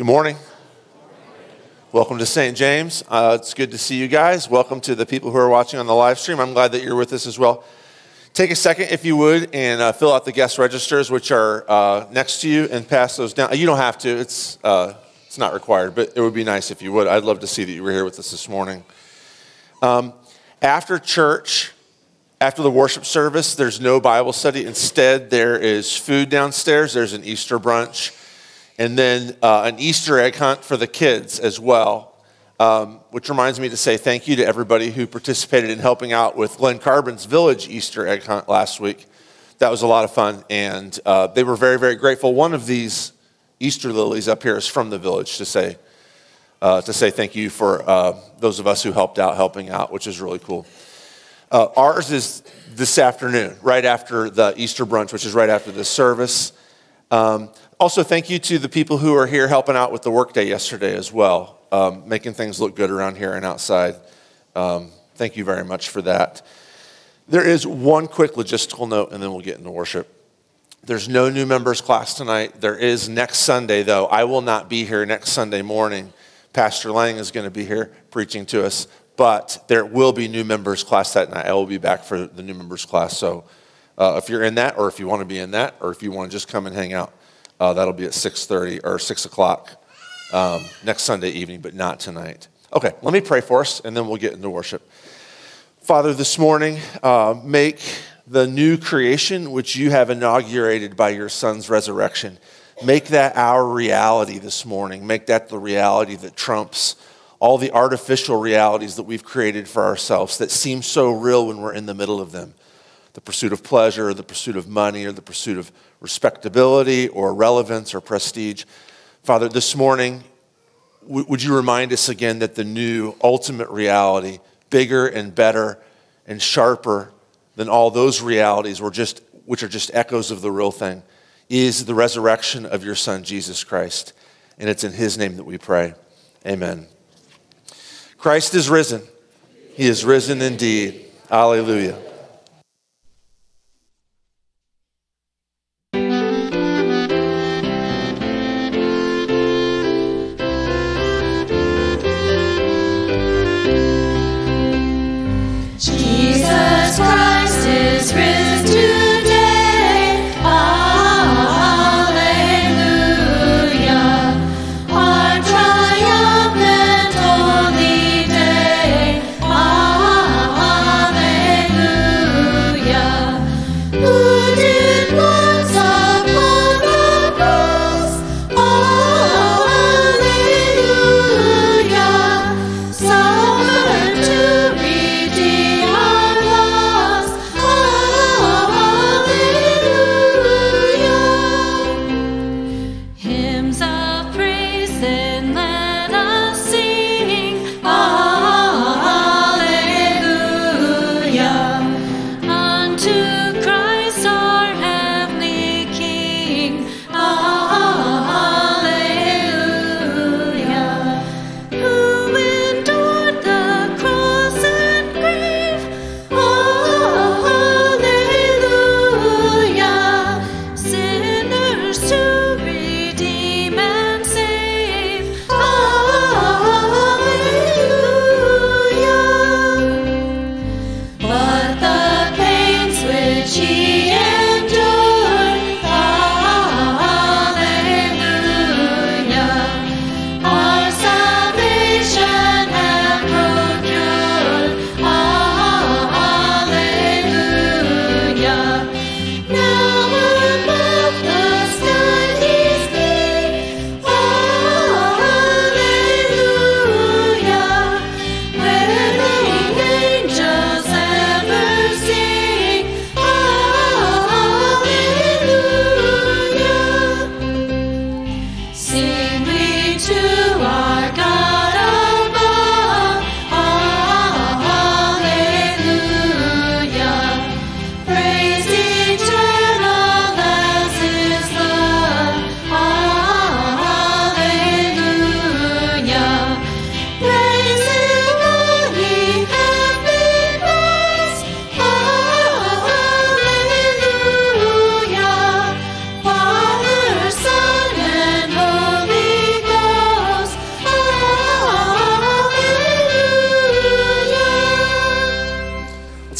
Good morning. Welcome to St. James. Uh, it's good to see you guys. Welcome to the people who are watching on the live stream. I'm glad that you're with us as well. Take a second, if you would, and uh, fill out the guest registers, which are uh, next to you, and pass those down. You don't have to, it's, uh, it's not required, but it would be nice if you would. I'd love to see that you were here with us this morning. Um, after church, after the worship service, there's no Bible study. Instead, there is food downstairs, there's an Easter brunch and then uh, an Easter egg hunt for the kids as well, um, which reminds me to say thank you to everybody who participated in helping out with Glen Carbon's Village Easter egg hunt last week. That was a lot of fun, and uh, they were very, very grateful. One of these Easter lilies up here is from the village to say, uh, to say thank you for uh, those of us who helped out, helping out, which is really cool. Uh, ours is this afternoon, right after the Easter brunch, which is right after the service. Um, also, thank you to the people who are here helping out with the workday yesterday as well, um, making things look good around here and outside. Um, thank you very much for that. There is one quick logistical note, and then we'll get into worship. There's no new members class tonight. There is next Sunday, though. I will not be here next Sunday morning. Pastor Lang is going to be here preaching to us, but there will be new members class that night. I will be back for the new members class. So uh, if you're in that, or if you want to be in that, or if you want to just come and hang out, uh, that'll be at 6.30 or 6 o'clock um, next Sunday evening, but not tonight. Okay, let me pray for us, and then we'll get into worship. Father, this morning, uh, make the new creation which you have inaugurated by your Son's resurrection, make that our reality this morning. Make that the reality that trumps all the artificial realities that we've created for ourselves that seem so real when we're in the middle of them the pursuit of pleasure, the pursuit of money, or the pursuit of respectability, or relevance, or prestige. Father, this morning, would you remind us again that the new ultimate reality, bigger and better and sharper than all those realities, were just, which are just echoes of the real thing, is the resurrection of your Son, Jesus Christ. And it's in His name that we pray. Amen. Christ is risen. He is risen indeed. Alleluia.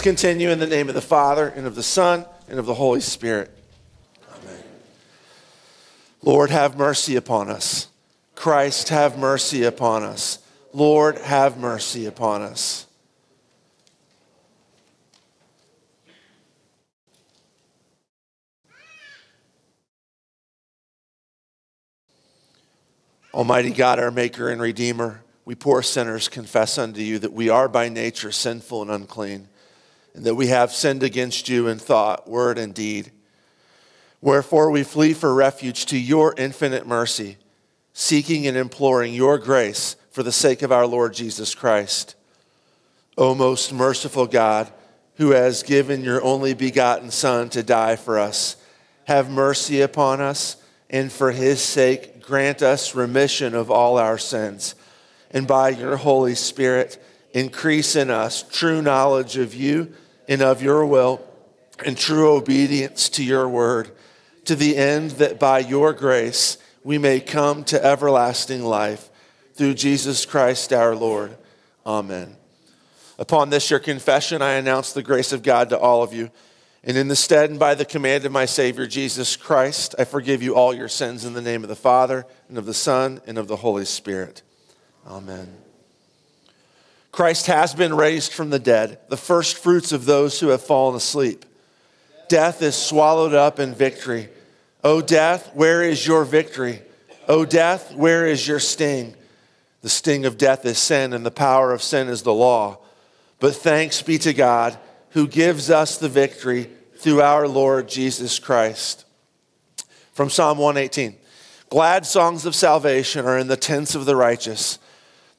Let's continue in the name of the Father, and of the Son, and of the Holy Spirit. Amen. Lord, have mercy upon us. Christ, have mercy upon us. Lord, have mercy upon us. Almighty God, our Maker and Redeemer, we poor sinners confess unto you that we are by nature sinful and unclean, and that we have sinned against you in thought, word, and deed. Wherefore we flee for refuge to your infinite mercy, seeking and imploring your grace for the sake of our Lord Jesus Christ. O most merciful God, who has given your only begotten Son to die for us, have mercy upon us, and for his sake grant us remission of all our sins. And by your Holy Spirit, increase in us true knowledge of you and of your will, and true obedience to your word, to the end that by your grace we may come to everlasting life through Jesus Christ our Lord. Amen. Upon this, your confession, I announce the grace of God to all of you. And in the stead and by the command of my Savior Jesus Christ, I forgive you all your sins in the name of the Father, and of the Son, and of the Holy Spirit. Amen. Christ has been raised from the dead, the first fruits of those who have fallen asleep. Death is swallowed up in victory. O death, where is your victory? O death, where is your sting? The sting of death is sin, and the power of sin is the law. But thanks be to God who gives us the victory through our Lord Jesus Christ. From Psalm 118 Glad songs of salvation are in the tents of the righteous.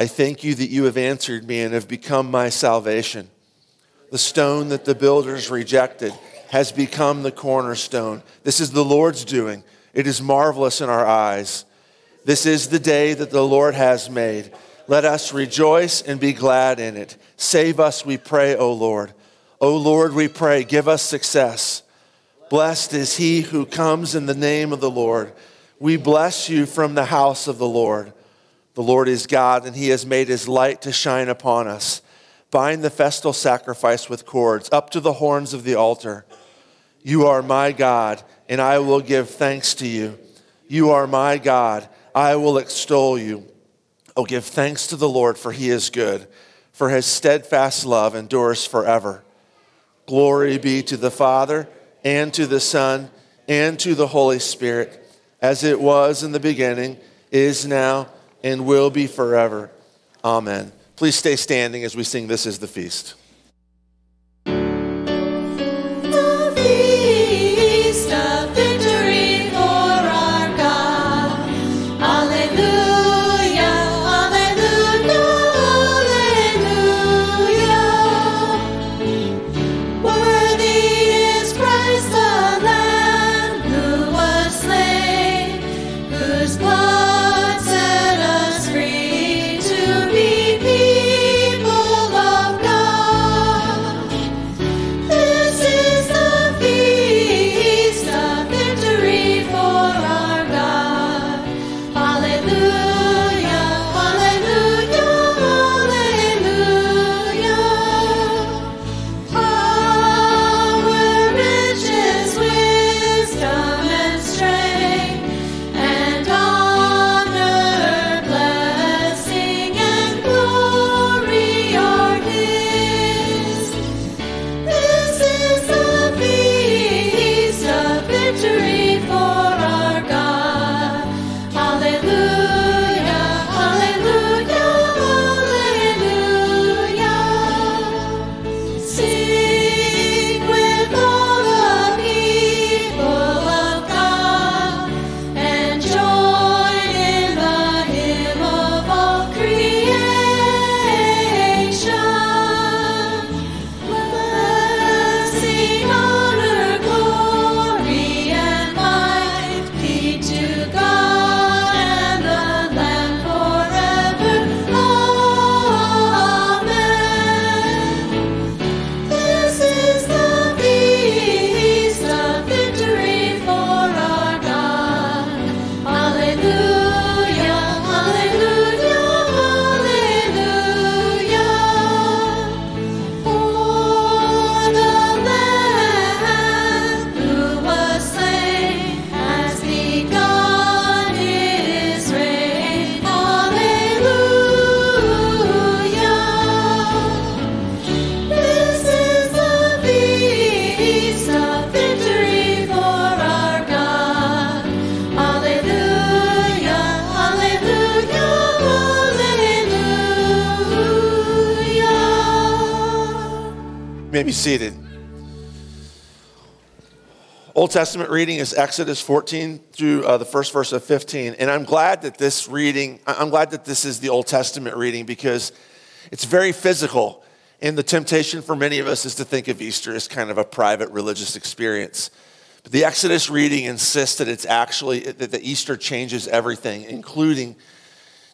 I thank you that you have answered me and have become my salvation. The stone that the builders rejected has become the cornerstone. This is the Lord's doing. It is marvelous in our eyes. This is the day that the Lord has made. Let us rejoice and be glad in it. Save us, we pray, O Lord. O Lord, we pray, give us success. Blessed is he who comes in the name of the Lord. We bless you from the house of the Lord. The Lord is God, and he has made his light to shine upon us. Bind the festal sacrifice with cords up to the horns of the altar. You are my God, and I will give thanks to you. You are my God I will extol you. Oh, give thanks to the Lord, for he is good, for his steadfast love endures forever. Glory be to the Father, and to the Son, and to the Holy Spirit, as it was in the beginning, is now, and will be forever. Amen. Please stay standing as we sing This is the Feast. Seated. Old Testament reading is Exodus 14 through uh, the first verse of 15. And I'm glad that this reading, I'm glad that this is the Old Testament reading because it's very physical. And the temptation for many of us is to think of Easter as kind of a private religious experience. But the Exodus reading insists that it's actually, that the Easter changes everything, including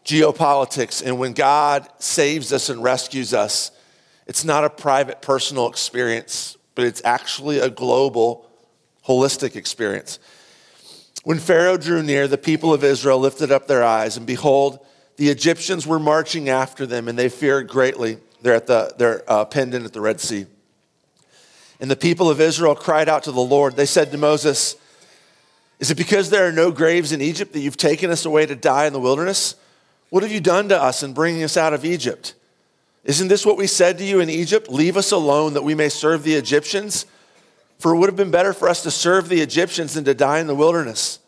geopolitics. And when God saves us and rescues us, it's not a private personal experience, but it's actually a global, holistic experience. When Pharaoh drew near, the people of Israel lifted up their eyes, and behold, the Egyptians were marching after them, and they feared greatly. They're, at the, they're uh, in at the Red Sea. And the people of Israel cried out to the Lord. They said to Moses, Is it because there are no graves in Egypt that you've taken us away to die in the wilderness? What have you done to us in bringing us out of Egypt? Isn't this what we said to you in Egypt? Leave us alone that we may serve the Egyptians? For it would have been better for us to serve the Egyptians than to die in the wilderness.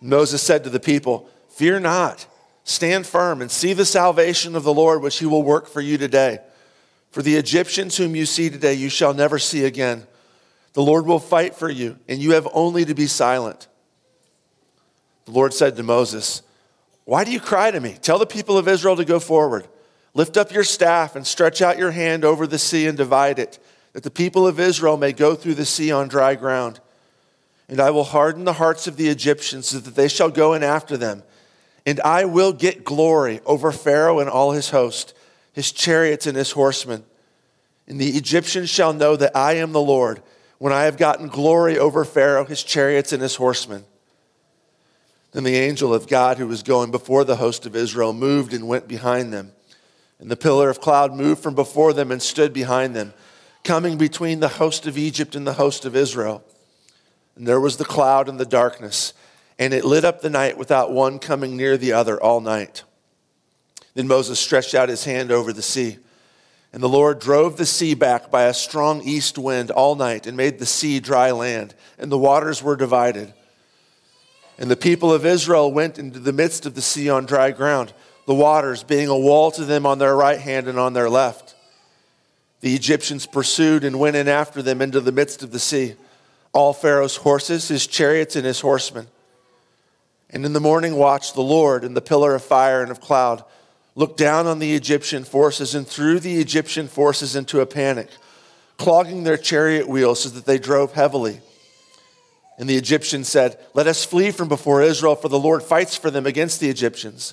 Moses said to the people, Fear not. Stand firm and see the salvation of the Lord, which he will work for you today. For the Egyptians whom you see today, you shall never see again. The Lord will fight for you, and you have only to be silent. The Lord said to Moses, Why do you cry to me? Tell the people of Israel to go forward. Lift up your staff and stretch out your hand over the sea and divide it, that the people of Israel may go through the sea on dry ground. And I will harden the hearts of the Egyptians so that they shall go in after them and I will get glory over Pharaoh and all his host, his chariots and his horsemen. And the Egyptians shall know that I am the Lord when I have gotten glory over Pharaoh, his chariots, and his horsemen. Then the angel of God who was going before the host of Israel moved and went behind them. And the pillar of cloud moved from before them and stood behind them, coming between the host of Egypt and the host of Israel. And there was the cloud and the darkness and it lit up the night without one coming near the other all night. Then Moses stretched out his hand over the sea, and the Lord drove the sea back by a strong east wind all night and made the sea dry land, and the waters were divided. And the people of Israel went into the midst of the sea on dry ground, the waters being a wall to them on their right hand and on their left. The Egyptians pursued and went in after them into the midst of the sea, all Pharaoh's horses, his chariots, and his horsemen. And in the morning watch, the Lord in the pillar of fire and of cloud looked down on the Egyptian forces and threw the Egyptian forces into a panic, clogging their chariot wheels so that they drove heavily. And the Egyptians said, Let us flee from before Israel, for the Lord fights for them against the Egyptians.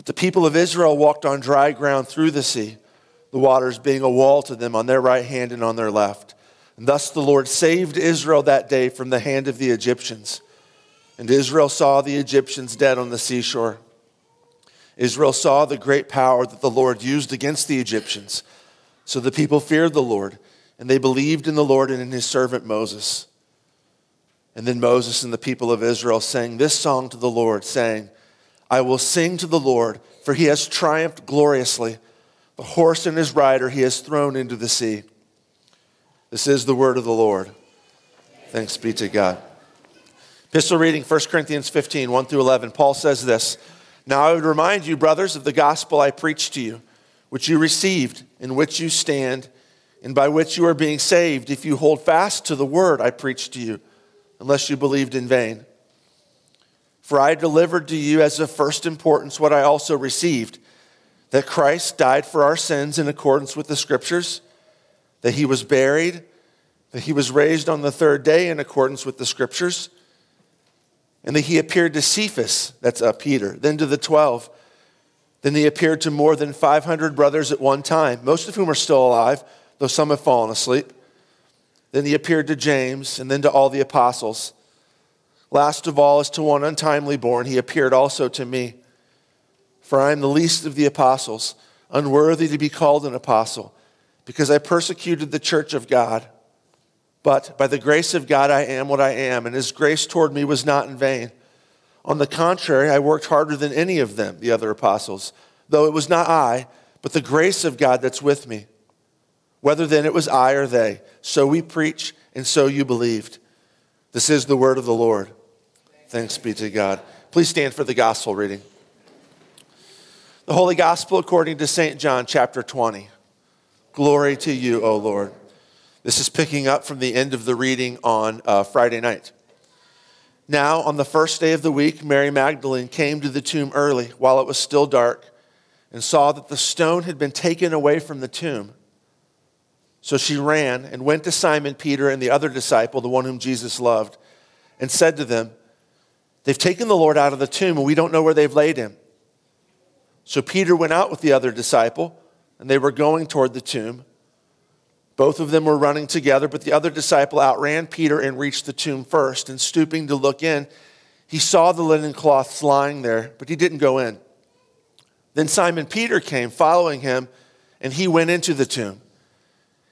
But the people of Israel walked on dry ground through the sea, the waters being a wall to them on their right hand and on their left. And thus the Lord saved Israel that day from the hand of the Egyptians. And Israel saw the Egyptians dead on the seashore. Israel saw the great power that the Lord used against the Egyptians. So the people feared the Lord, and they believed in the Lord and in his servant Moses. And then Moses and the people of Israel sang this song to the Lord, saying, I will sing to the Lord, for he has triumphed gloriously. The horse and his rider he has thrown into the sea. This is the word of the Lord. Thanks be to God. Epistle reading 1 Corinthians 15, 1 through 11. Paul says this Now I would remind you, brothers, of the gospel I preached to you, which you received, in which you stand, and by which you are being saved, if you hold fast to the word I preached to you, unless you believed in vain. For I delivered to you as of first importance what I also received that Christ died for our sins in accordance with the scriptures that he was buried, that he was raised on the third day in accordance with the scriptures, and that he appeared to Cephas, that's uh, Peter, then to the 12. Then he appeared to more than 500 brothers at one time, most of whom are still alive, though some have fallen asleep. Then he appeared to James, and then to all the apostles. Last of all, as to one untimely born, he appeared also to me. For I am the least of the apostles, unworthy to be called an apostle because I persecuted the church of God. But by the grace of God, I am what I am, and his grace toward me was not in vain. On the contrary, I worked harder than any of them, the other apostles, though it was not I, but the grace of God that's with me. Whether then it was I or they, so we preach, and so you believed. This is the word of the Lord. Thanks be to God. Please stand for the gospel reading. The Holy Gospel according to St. John, chapter 20. Glory to you, O Lord. This is picking up from the end of the reading on uh, Friday night. Now, on the first day of the week, Mary Magdalene came to the tomb early while it was still dark and saw that the stone had been taken away from the tomb. So she ran and went to Simon Peter and the other disciple, the one whom Jesus loved, and said to them, They've taken the Lord out of the tomb, and we don't know where they've laid him. So Peter went out with the other disciple, and they were going toward the tomb. Both of them were running together, but the other disciple outran Peter and reached the tomb first. And stooping to look in, he saw the linen cloths lying there, but he didn't go in. Then Simon Peter came, following him, and he went into the tomb.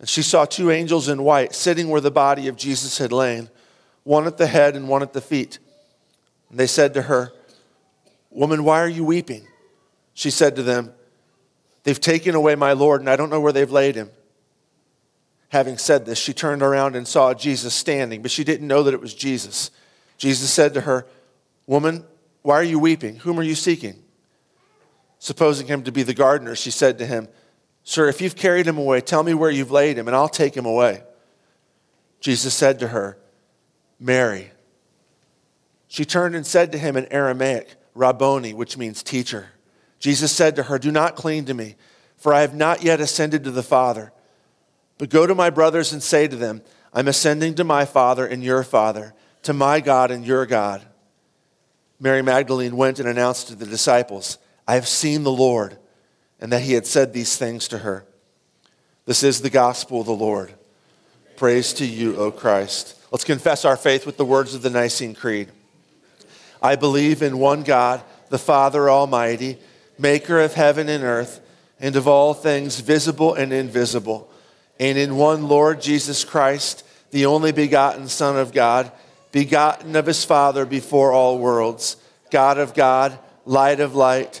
And she saw two angels in white sitting where the body of Jesus had lain, one at the head and one at the feet. And they said to her, Woman, why are you weeping? She said to them, They've taken away my Lord, and I don't know where they've laid him. Having said this, she turned around and saw Jesus standing, but she didn't know that it was Jesus. Jesus said to her, Woman, why are you weeping? Whom are you seeking? Supposing him to be the gardener, she said to him, Sir, if you've carried him away, tell me where you've laid him, and I'll take him away. Jesus said to her, Mary. She turned and said to him in Aramaic, Rabboni, which means teacher. Jesus said to her, Do not cling to me, for I have not yet ascended to the Father. But go to my brothers and say to them, I'm ascending to my Father and your Father, to my God and your God. Mary Magdalene went and announced to the disciples, I have seen the Lord, and that he had said these things to her. This is the gospel of the Lord. Praise to you, O Christ. Let's confess our faith with the words of the Nicene Creed. I believe in one God, the Father Almighty, maker of heaven and earth, and of all things visible and invisible and in one Lord Jesus Christ, the only begotten Son of God, begotten of his Father before all worlds, God of God, light of light,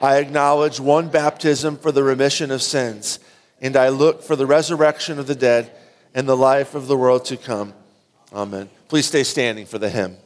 I acknowledge one baptism for the remission of sins, and I look for the resurrection of the dead and the life of the world to come. Amen. Please stay standing for the hymn.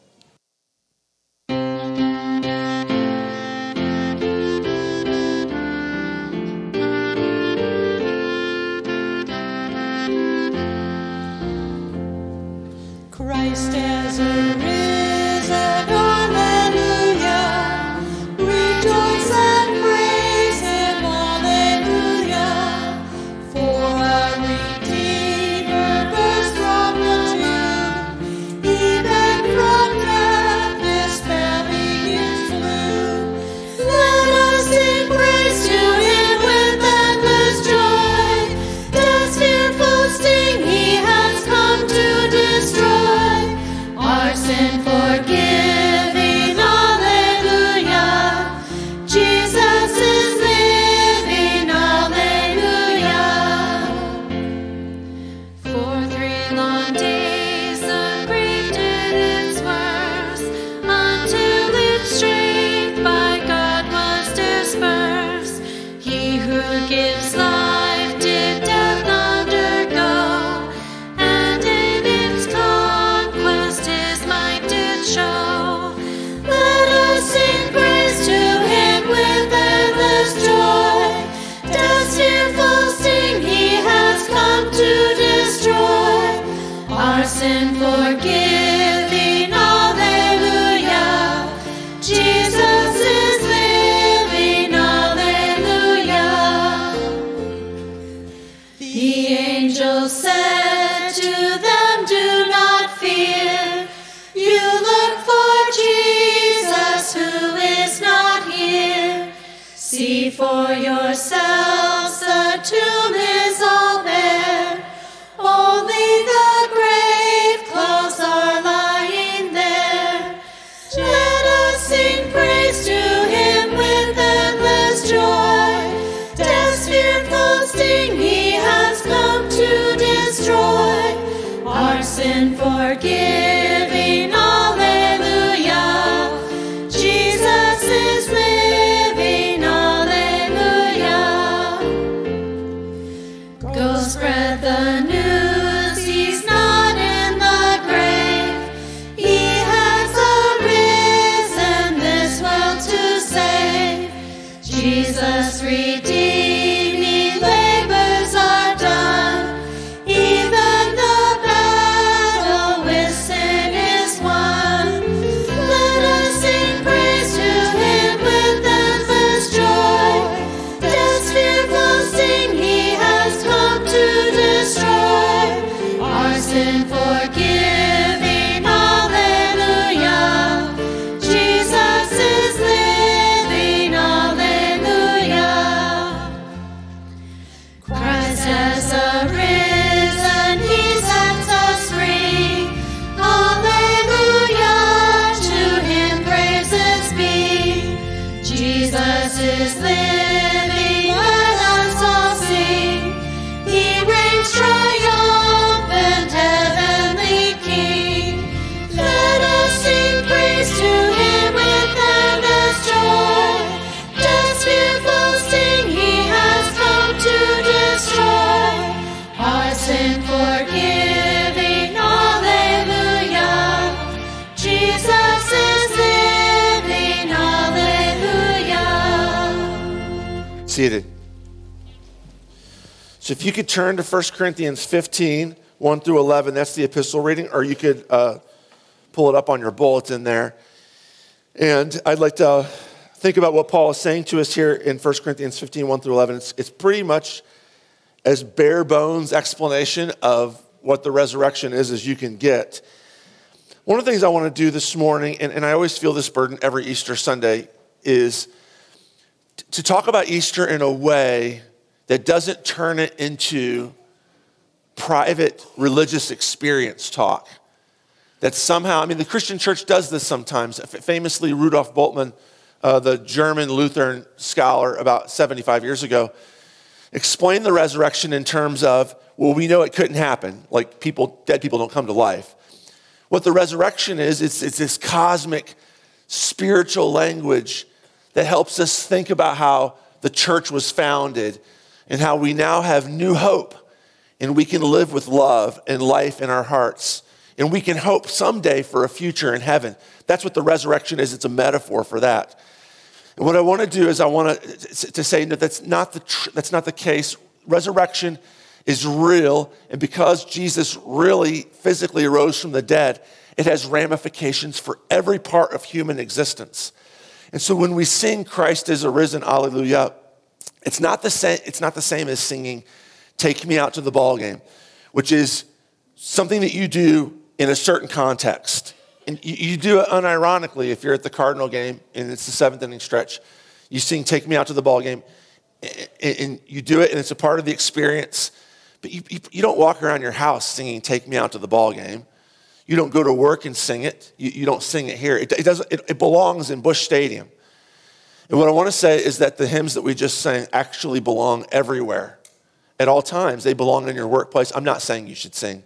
Turn to 1 Corinthians 15, 1 through 11, that's the epistle reading, or you could uh, pull it up on your bulletin there. And I'd like to think about what Paul is saying to us here in 1 Corinthians 15, 1 through 11. It's, it's pretty much as bare bones explanation of what the resurrection is as you can get. One of the things I want to do this morning, and, and I always feel this burden every Easter Sunday, is t- to talk about Easter in a way that doesn't turn it into private religious experience talk. That somehow, I mean, the Christian church does this sometimes. Famously, Rudolf Bultmann, uh, the German Lutheran scholar about 75 years ago, explained the resurrection in terms of, well, we know it couldn't happen. Like people, dead people don't come to life. What the resurrection is, it's, it's this cosmic spiritual language that helps us think about how the church was founded and how we now have new hope and we can live with love and life in our hearts and we can hope someday for a future in heaven. That's what the resurrection is. It's a metaphor for that. And what I want to do is I want to, to say that that's not, the tr- that's not the case. Resurrection is real, and because Jesus really physically arose from the dead, it has ramifications for every part of human existence. And so when we sing Christ is arisen, alleluia, it's not the same, it's not the same as singing Take Me Out to the Ball Game, which is something that you do in a certain context. And you, you do it unironically if you're at the Cardinal game and it's the seventh inning stretch. You sing Take Me Out to the Ball Game, and, and you do it, and it's a part of the experience. But you, you, you don't walk around your house singing Take Me Out to the Ball Game. You don't go to work and sing it. You, you don't sing it here. It, it, doesn't, it, it belongs in Busch Stadium. And what I want to say is that the hymns that we just sang actually belong everywhere at all times. They belong in your workplace. I'm not saying you should sing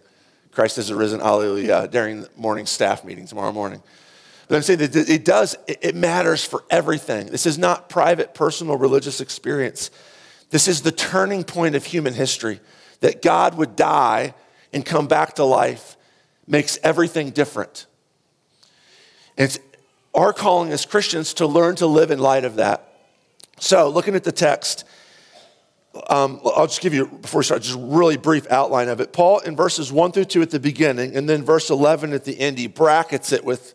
Christ is arisen, hallelujah, during the morning staff meeting tomorrow morning. But I'm saying that it does, it matters for everything. This is not private, personal, religious experience. This is the turning point of human history that God would die and come back to life makes everything different. And it's our calling as Christians to learn to live in light of that. So, looking at the text, um, I'll just give you, before we start, just really brief outline of it. Paul, in verses 1 through 2 at the beginning, and then verse 11 at the end, he brackets it with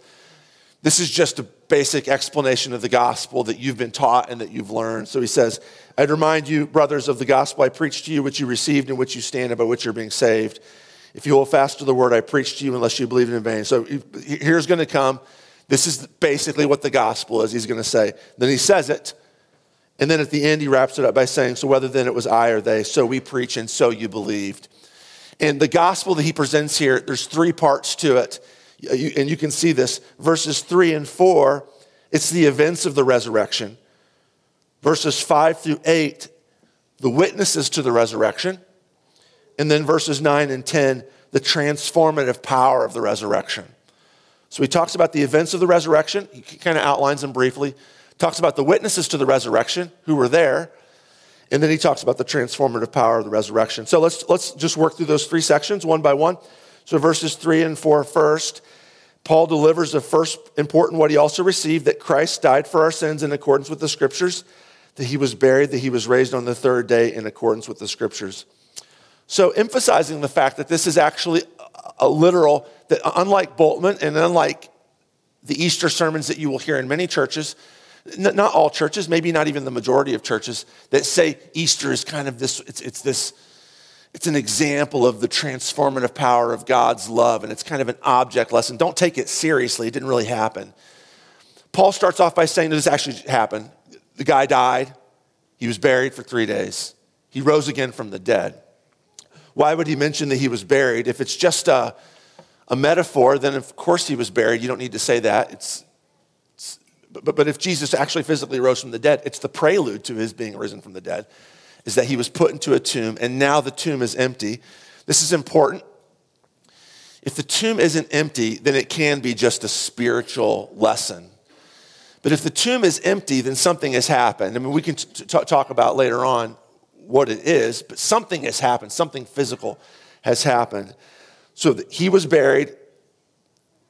this is just a basic explanation of the gospel that you've been taught and that you've learned. So he says, I'd remind you, brothers, of the gospel I preached to you, which you received, and which you stand, and by which you're being saved. If you hold fast to the word I preached to you, unless you believe it in vain. So here's going to come. This is basically what the gospel is, he's going to say. Then he says it, And then at the end, he wraps it up by saying, So whether then it was I or they, so we preach and so you believed. And the gospel that he presents here, there's three parts to it. And you can see this. Verses three and four, it's the events of the resurrection. Verses five through eight, the witnesses to the resurrection. And then verses nine and 10, the transformative power of the resurrection. So he talks about the events of the resurrection. He kind of outlines them briefly. Talks about the witnesses to the resurrection who were there. And then he talks about the transformative power of the resurrection. So let's, let's just work through those three sections one by one. So verses three and four first. Paul delivers the first important what he also received that Christ died for our sins in accordance with the scriptures, that he was buried, that he was raised on the third day in accordance with the scriptures. So, emphasizing the fact that this is actually a literal, that unlike Bultmann and unlike the Easter sermons that you will hear in many churches, not all churches, maybe not even the majority of churches, that say Easter is kind of this, it's, it's this, it's an example of the transformative power of God's love, and it's kind of an object lesson. Don't take it seriously, it didn't really happen. Paul starts off by saying that this actually happened. The guy died, he was buried for three days, he rose again from the dead. Why would he mention that he was buried? If it's just a, a metaphor, then of course he was buried. You don't need to say that. It's, it's, but, but if Jesus actually physically rose from the dead, it's the prelude to his being risen from the dead, is that he was put into a tomb and now the tomb is empty. This is important. If the tomb isn't empty, then it can be just a spiritual lesson. But if the tomb is empty, then something has happened. I mean, we can t- talk about later on what it is, but something has happened, something physical has happened. So he was buried,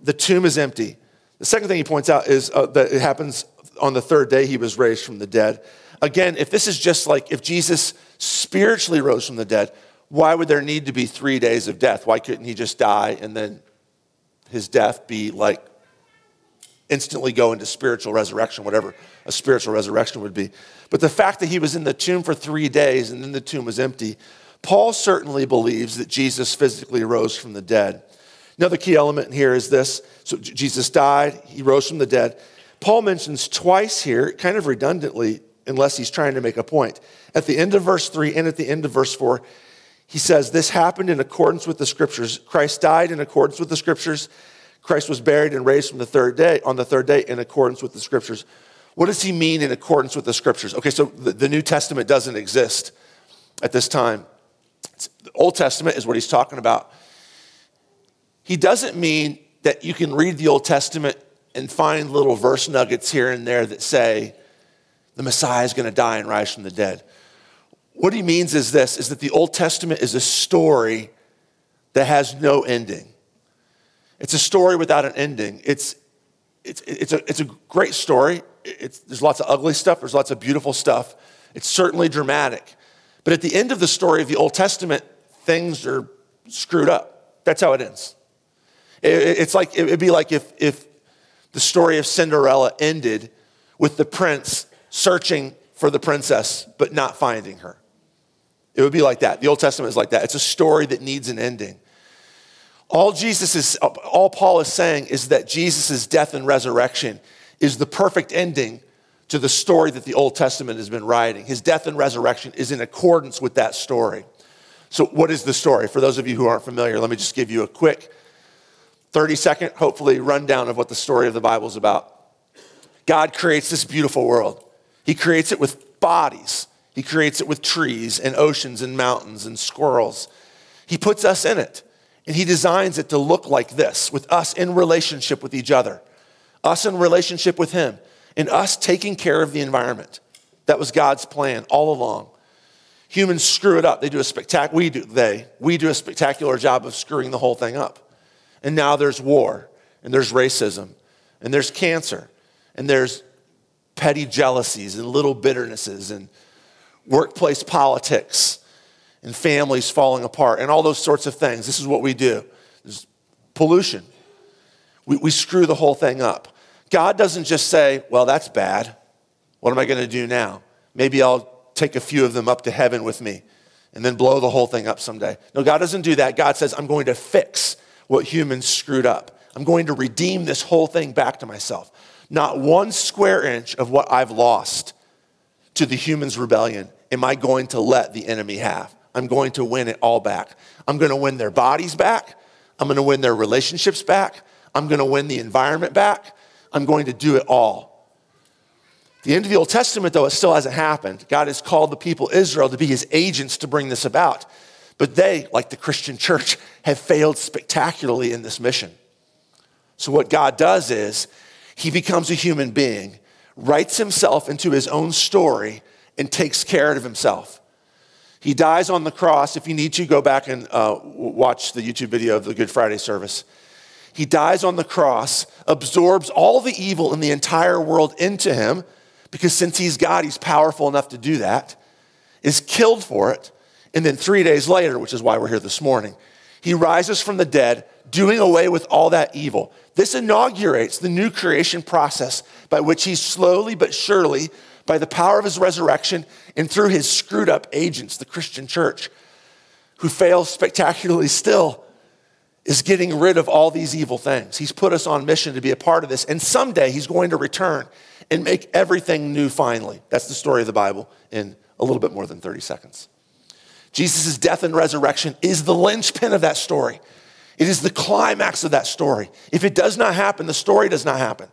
the tomb is empty. The second thing he points out is uh, that it happens on the third day he was raised from the dead. Again, if this is just like if Jesus spiritually rose from the dead, why would there need to be three days of death? Why couldn't he just die and then his death be like instantly go into spiritual resurrection, whatever a spiritual resurrection would be. But the fact that he was in the tomb for three days and then the tomb was empty, Paul certainly believes that Jesus physically rose from the dead. Another key element here is this. So Jesus died, he rose from the dead. Paul mentions twice here, kind of redundantly, unless he's trying to make a point. At the end of verse 3 and at the end of verse 4, he says, This happened in accordance with the scriptures. Christ died in accordance with the scriptures Christ was buried and raised from the third day on the third day in accordance with the scriptures. What does he mean in accordance with the scriptures? Okay, so the, the New Testament doesn't exist at this time. The Old Testament is what he's talking about. He doesn't mean that you can read the Old Testament and find little verse nuggets here and there that say the Messiah is going to die and rise from the dead. What he means is this is that the Old Testament is a story that has no ending. It's a story without an ending. It's, it's, it's, a, it's a great story. It's, there's lots of ugly stuff, there's lots of beautiful stuff. It's certainly dramatic. But at the end of the story of the Old Testament, things are screwed up. That's how it ends. It, it's like, it'd be like if, if the story of Cinderella ended with the prince searching for the princess but not finding her. It would be like that. The Old Testament is like that. It's a story that needs an ending. All Jesus is, all Paul is saying is that Jesus' death and resurrection is the perfect ending to the story that the Old Testament has been writing. His death and resurrection is in accordance with that story. So, what is the story? For those of you who aren't familiar, let me just give you a quick 30 second, hopefully, rundown of what the story of the Bible is about. God creates this beautiful world. He creates it with bodies, He creates it with trees and oceans and mountains and squirrels. He puts us in it. And he designs it to look like this with us in relationship with each other, us in relationship with him, and us taking care of the environment. That was God's plan all along. Humans screw it up. They do a spectac- we do they we do a spectacular job of screwing the whole thing up. And now there's war, and there's racism, and there's cancer, and there's petty jealousies and little bitternesses and workplace politics and families falling apart and all those sorts of things. This is what we do. There's pollution. We, we screw the whole thing up. God doesn't just say, well, that's bad. What am I going to do now? Maybe I'll take a few of them up to heaven with me and then blow the whole thing up someday. No, God doesn't do that. God says, I'm going to fix what humans screwed up. I'm going to redeem this whole thing back to myself. Not one square inch of what I've lost to the human's rebellion am I going to let the enemy have? I'm going to win it all back. I'm going to win their bodies back. I'm going to win their relationships back. I'm going to win the environment back. I'm going to do it all. The end of the Old Testament, though, it still hasn't happened. God has called the people Israel to be his agents to bring this about. But they, like the Christian church, have failed spectacularly in this mission. So, what God does is he becomes a human being, writes himself into his own story, and takes care of himself. He dies on the cross. If you need to, go back and uh, watch the YouTube video of the Good Friday service. He dies on the cross, absorbs all the evil in the entire world into him, because since he's God, he's powerful enough to do that, is killed for it. And then three days later, which is why we're here this morning, he rises from the dead, doing away with all that evil. This inaugurates the new creation process by which he slowly but surely, by the power of his resurrection and through his screwed up agents, the Christian church, who fails spectacularly still, is getting rid of all these evil things. He's put us on mission to be a part of this. And someday he's going to return and make everything new finally. That's the story of the Bible in a little bit more than 30 seconds. Jesus' death and resurrection is the linchpin of that story. It is the climax of that story. If it does not happen, the story does not happen.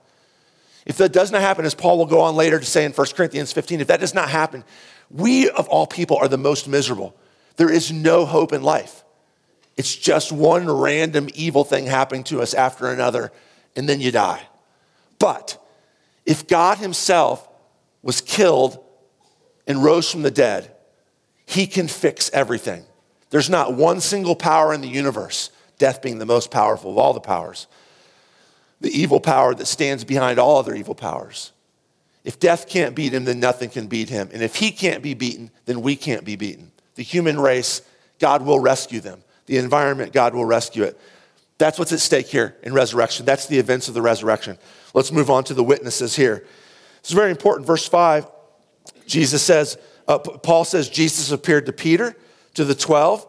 If that does not happen, as Paul will go on later to say in 1 Corinthians 15, if that does not happen, we of all people are the most miserable. There is no hope in life. It's just one random evil thing happening to us after another, and then you die. But if God Himself was killed and rose from the dead, He can fix everything. There's not one single power in the universe, death being the most powerful of all the powers, the evil power that stands behind all other evil powers. If death can't beat him, then nothing can beat him. And if he can't be beaten, then we can't be beaten. The human race, God will rescue them. The environment, God will rescue it. That's what's at stake here in resurrection. That's the events of the resurrection. Let's move on to the witnesses here. This is very important. Verse 5, Jesus says, uh, Paul says, Jesus appeared to Peter, to the 12,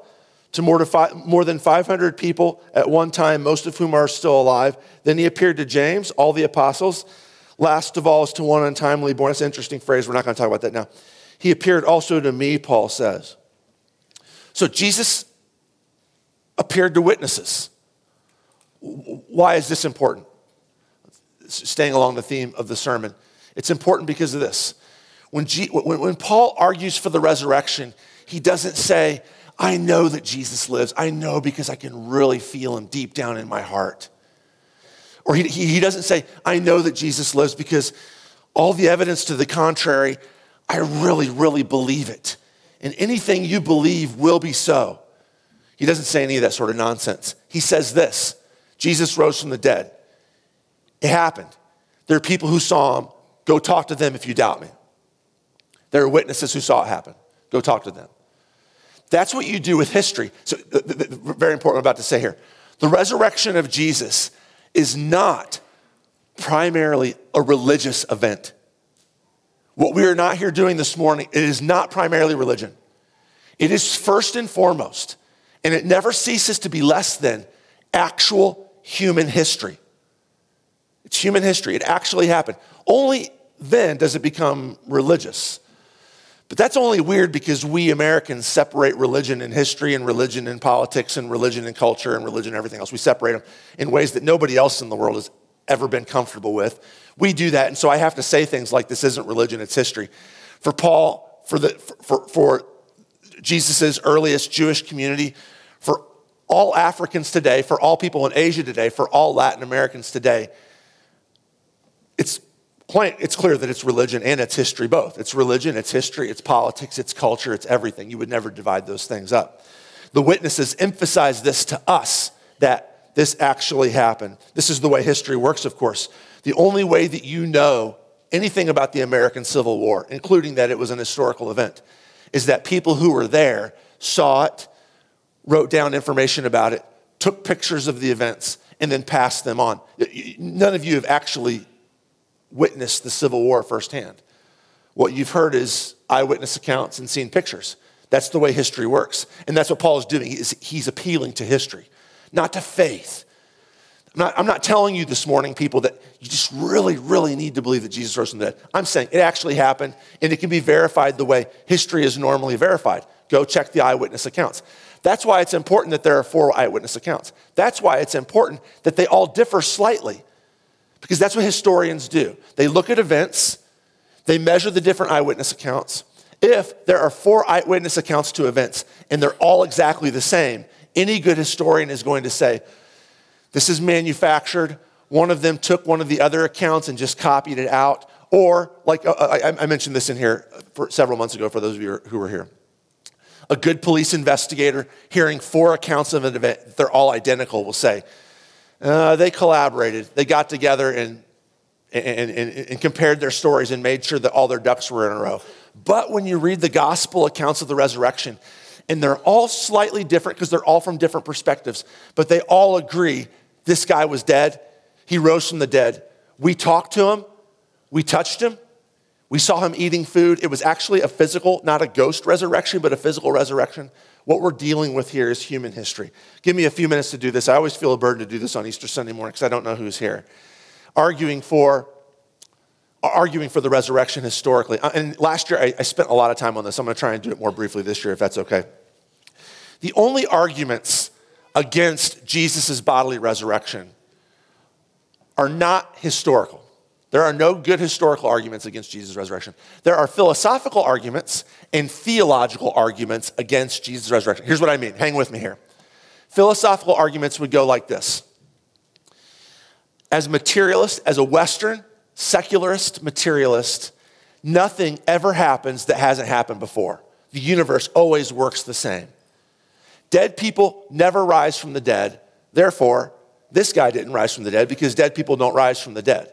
to more, to five, more than 500 people at one time, most of whom are still alive. Then he appeared to James, all the apostles. Last of all is to one untimely born. That's an interesting phrase. We're not going to talk about that now. He appeared also to me, Paul says. So Jesus appeared to witnesses. Why is this important? Staying along the theme of the sermon. It's important because of this. When, G, when, when Paul argues for the resurrection, he doesn't say, I know that Jesus lives. I know because I can really feel him deep down in my heart. Or he, he, he doesn't say, I know that Jesus lives because all the evidence to the contrary, I really, really believe it. And anything you believe will be so. He doesn't say any of that sort of nonsense. He says this Jesus rose from the dead. It happened. There are people who saw him. Go talk to them if you doubt me. There are witnesses who saw it happen. Go talk to them. That's what you do with history. So, very important, I'm about to say here. The resurrection of Jesus is not primarily a religious event. What we are not here doing this morning, it is not primarily religion. It is first and foremost, and it never ceases to be less than actual human history. It's human history. It actually happened. Only then does it become religious. But that's only weird because we Americans separate religion and history and religion and politics and religion and culture and religion and everything else. We separate them in ways that nobody else in the world has ever been comfortable with. We do that, and so I have to say things like this isn't religion, it's history. For Paul, for, the, for, for Jesus' earliest Jewish community, for all Africans today, for all people in Asia today, for all Latin Americans today, it's plain, it's clear that it's religion and it's history both. It's religion, it's history, it's politics, it's culture, it's everything. You would never divide those things up. The witnesses emphasize this to us that this actually happened. This is the way history works, of course. The only way that you know anything about the American Civil War, including that it was an historical event, is that people who were there saw it, wrote down information about it, took pictures of the events, and then passed them on. None of you have actually witnessed the Civil War firsthand. What you've heard is eyewitness accounts and seen pictures. That's the way history works. And that's what Paul is doing. He's, he's appealing to history, not to faith. I'm not, I'm not telling you this morning, people, that you just really, really need to believe that Jesus rose from the dead. I'm saying it actually happened, and it can be verified the way history is normally verified. Go check the eyewitness accounts. That's why it's important that there are four eyewitness accounts. That's why it's important that they all differ slightly, because that's what historians do. They look at events, they measure the different eyewitness accounts. If there are four eyewitness accounts to events and they're all exactly the same, any good historian is going to say, this is manufactured. One of them took one of the other accounts and just copied it out. Or, like uh, I, I mentioned this in here for several months ago for those of you who were here. A good police investigator hearing four accounts of an event, they're all identical, will say, uh, they collaborated. They got together and, and, and, and compared their stories and made sure that all their ducks were in a row. But when you read the gospel accounts of the resurrection, and they're all slightly different because they're all from different perspectives, but they all agree this guy was dead. He rose from the dead. We talked to him, we touched him, we saw him eating food. It was actually a physical, not a ghost resurrection, but a physical resurrection. What we're dealing with here is human history. Give me a few minutes to do this. I always feel a burden to do this on Easter Sunday morning because I don't know who's here. Arguing for arguing for the resurrection historically. Uh, and last year, I, I spent a lot of time on this. I'm going to try and do it more briefly this year, if that's okay. The only arguments against Jesus' bodily resurrection are not historical. There are no good historical arguments against Jesus' resurrection. There are philosophical arguments and theological arguments against Jesus' resurrection. Here's what I mean. Hang with me here. Philosophical arguments would go like this As materialist, as a Western, secularist, materialist, nothing ever happens that hasn't happened before. The universe always works the same. Dead people never rise from the dead. Therefore, this guy didn't rise from the dead because dead people don't rise from the dead.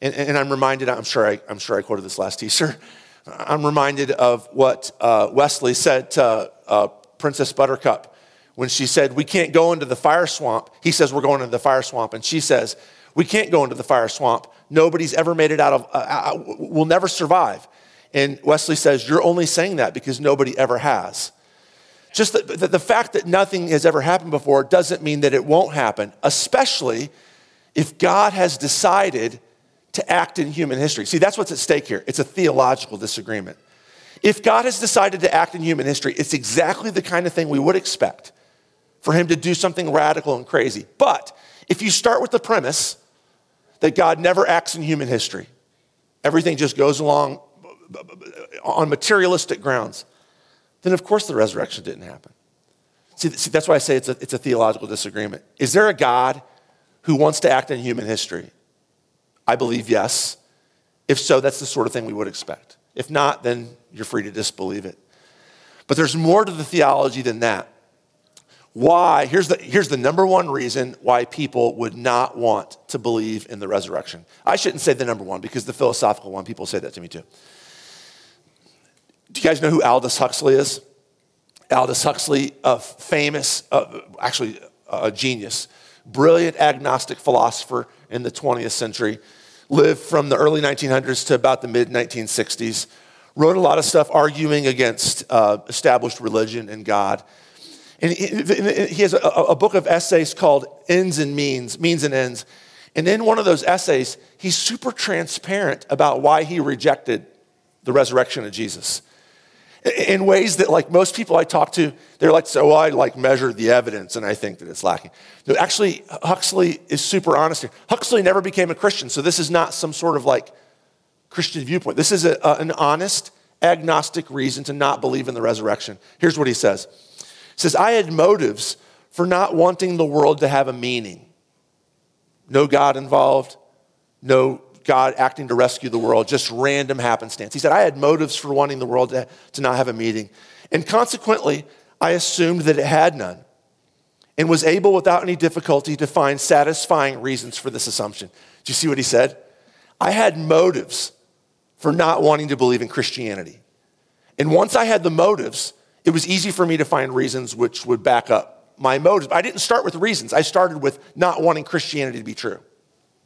And, and I'm reminded, I'm sure I, I'm sure I quoted this last Easter. I'm reminded of what uh, Westley said to uh, Princess Buttercup when she said, We can't go into the fire swamp. He says, We're going into the fire swamp. And she says, We can't go into the fire swamp nobody's ever made it out of, uh, uh, will never survive. And Westley says, You're only saying that because nobody ever has. Just the, the, the fact that nothing has ever happened before doesn't mean that it won't happen, especially if God has decided to act in human history. See, that's what's at stake here. It's a theological disagreement. If God has decided to act in human history, it's exactly the kind of thing we would expect for him to do something radical and crazy. But if you start with the premise that God never acts in human history. Everything just goes along on materialistic grounds. Then, of course, the resurrection didn't happen. See, see that's why I say it's a, it's a theological disagreement. Is there a God who wants to act in human history? I believe yes. If so, that's the sort of thing we would expect. If not, then you're free to disbelieve it. But there's more to the theology than that why, here's the, here's the number one reason why people would not want to believe in the resurrection. I shouldn't say the number one because the philosophical one, people say that to me too. Do you guys know who Aldous Huxley is? Aldous Huxley, a famous, uh, actually a genius, brilliant agnostic philosopher in the 20th century, lived from the early 1900s to about the mid 1960s, wrote a lot of stuff arguing against uh, established religion and God. And he has a book of essays called Ends and Means, Means and Ends. And in one of those essays, he's super transparent about why he rejected the resurrection of Jesus. In ways that, like most people I talk to, they're like, so I like measure the evidence and I think that it's lacking. Actually, Huxley is super honest here. Huxley never became a Christian, so this is not some sort of like Christian viewpoint. This is a, an honest, agnostic reason to not believe in the resurrection. Here's what he says He says, I had motives for not wanting the world to have a meaning. No God involved, no God acting to rescue the world, just random happenstance. He said, I had motives for wanting the world to, to not have a meeting. And consequently, I assumed that it had none and was able without any difficulty to find satisfying reasons for this assumption. Do you see what he said? I had motives for not wanting to believe in Christianity. And once I had the motives, it was easy for me to find reasons which would back up my motives. I didn't start with reasons. I started with not wanting Christianity to be true.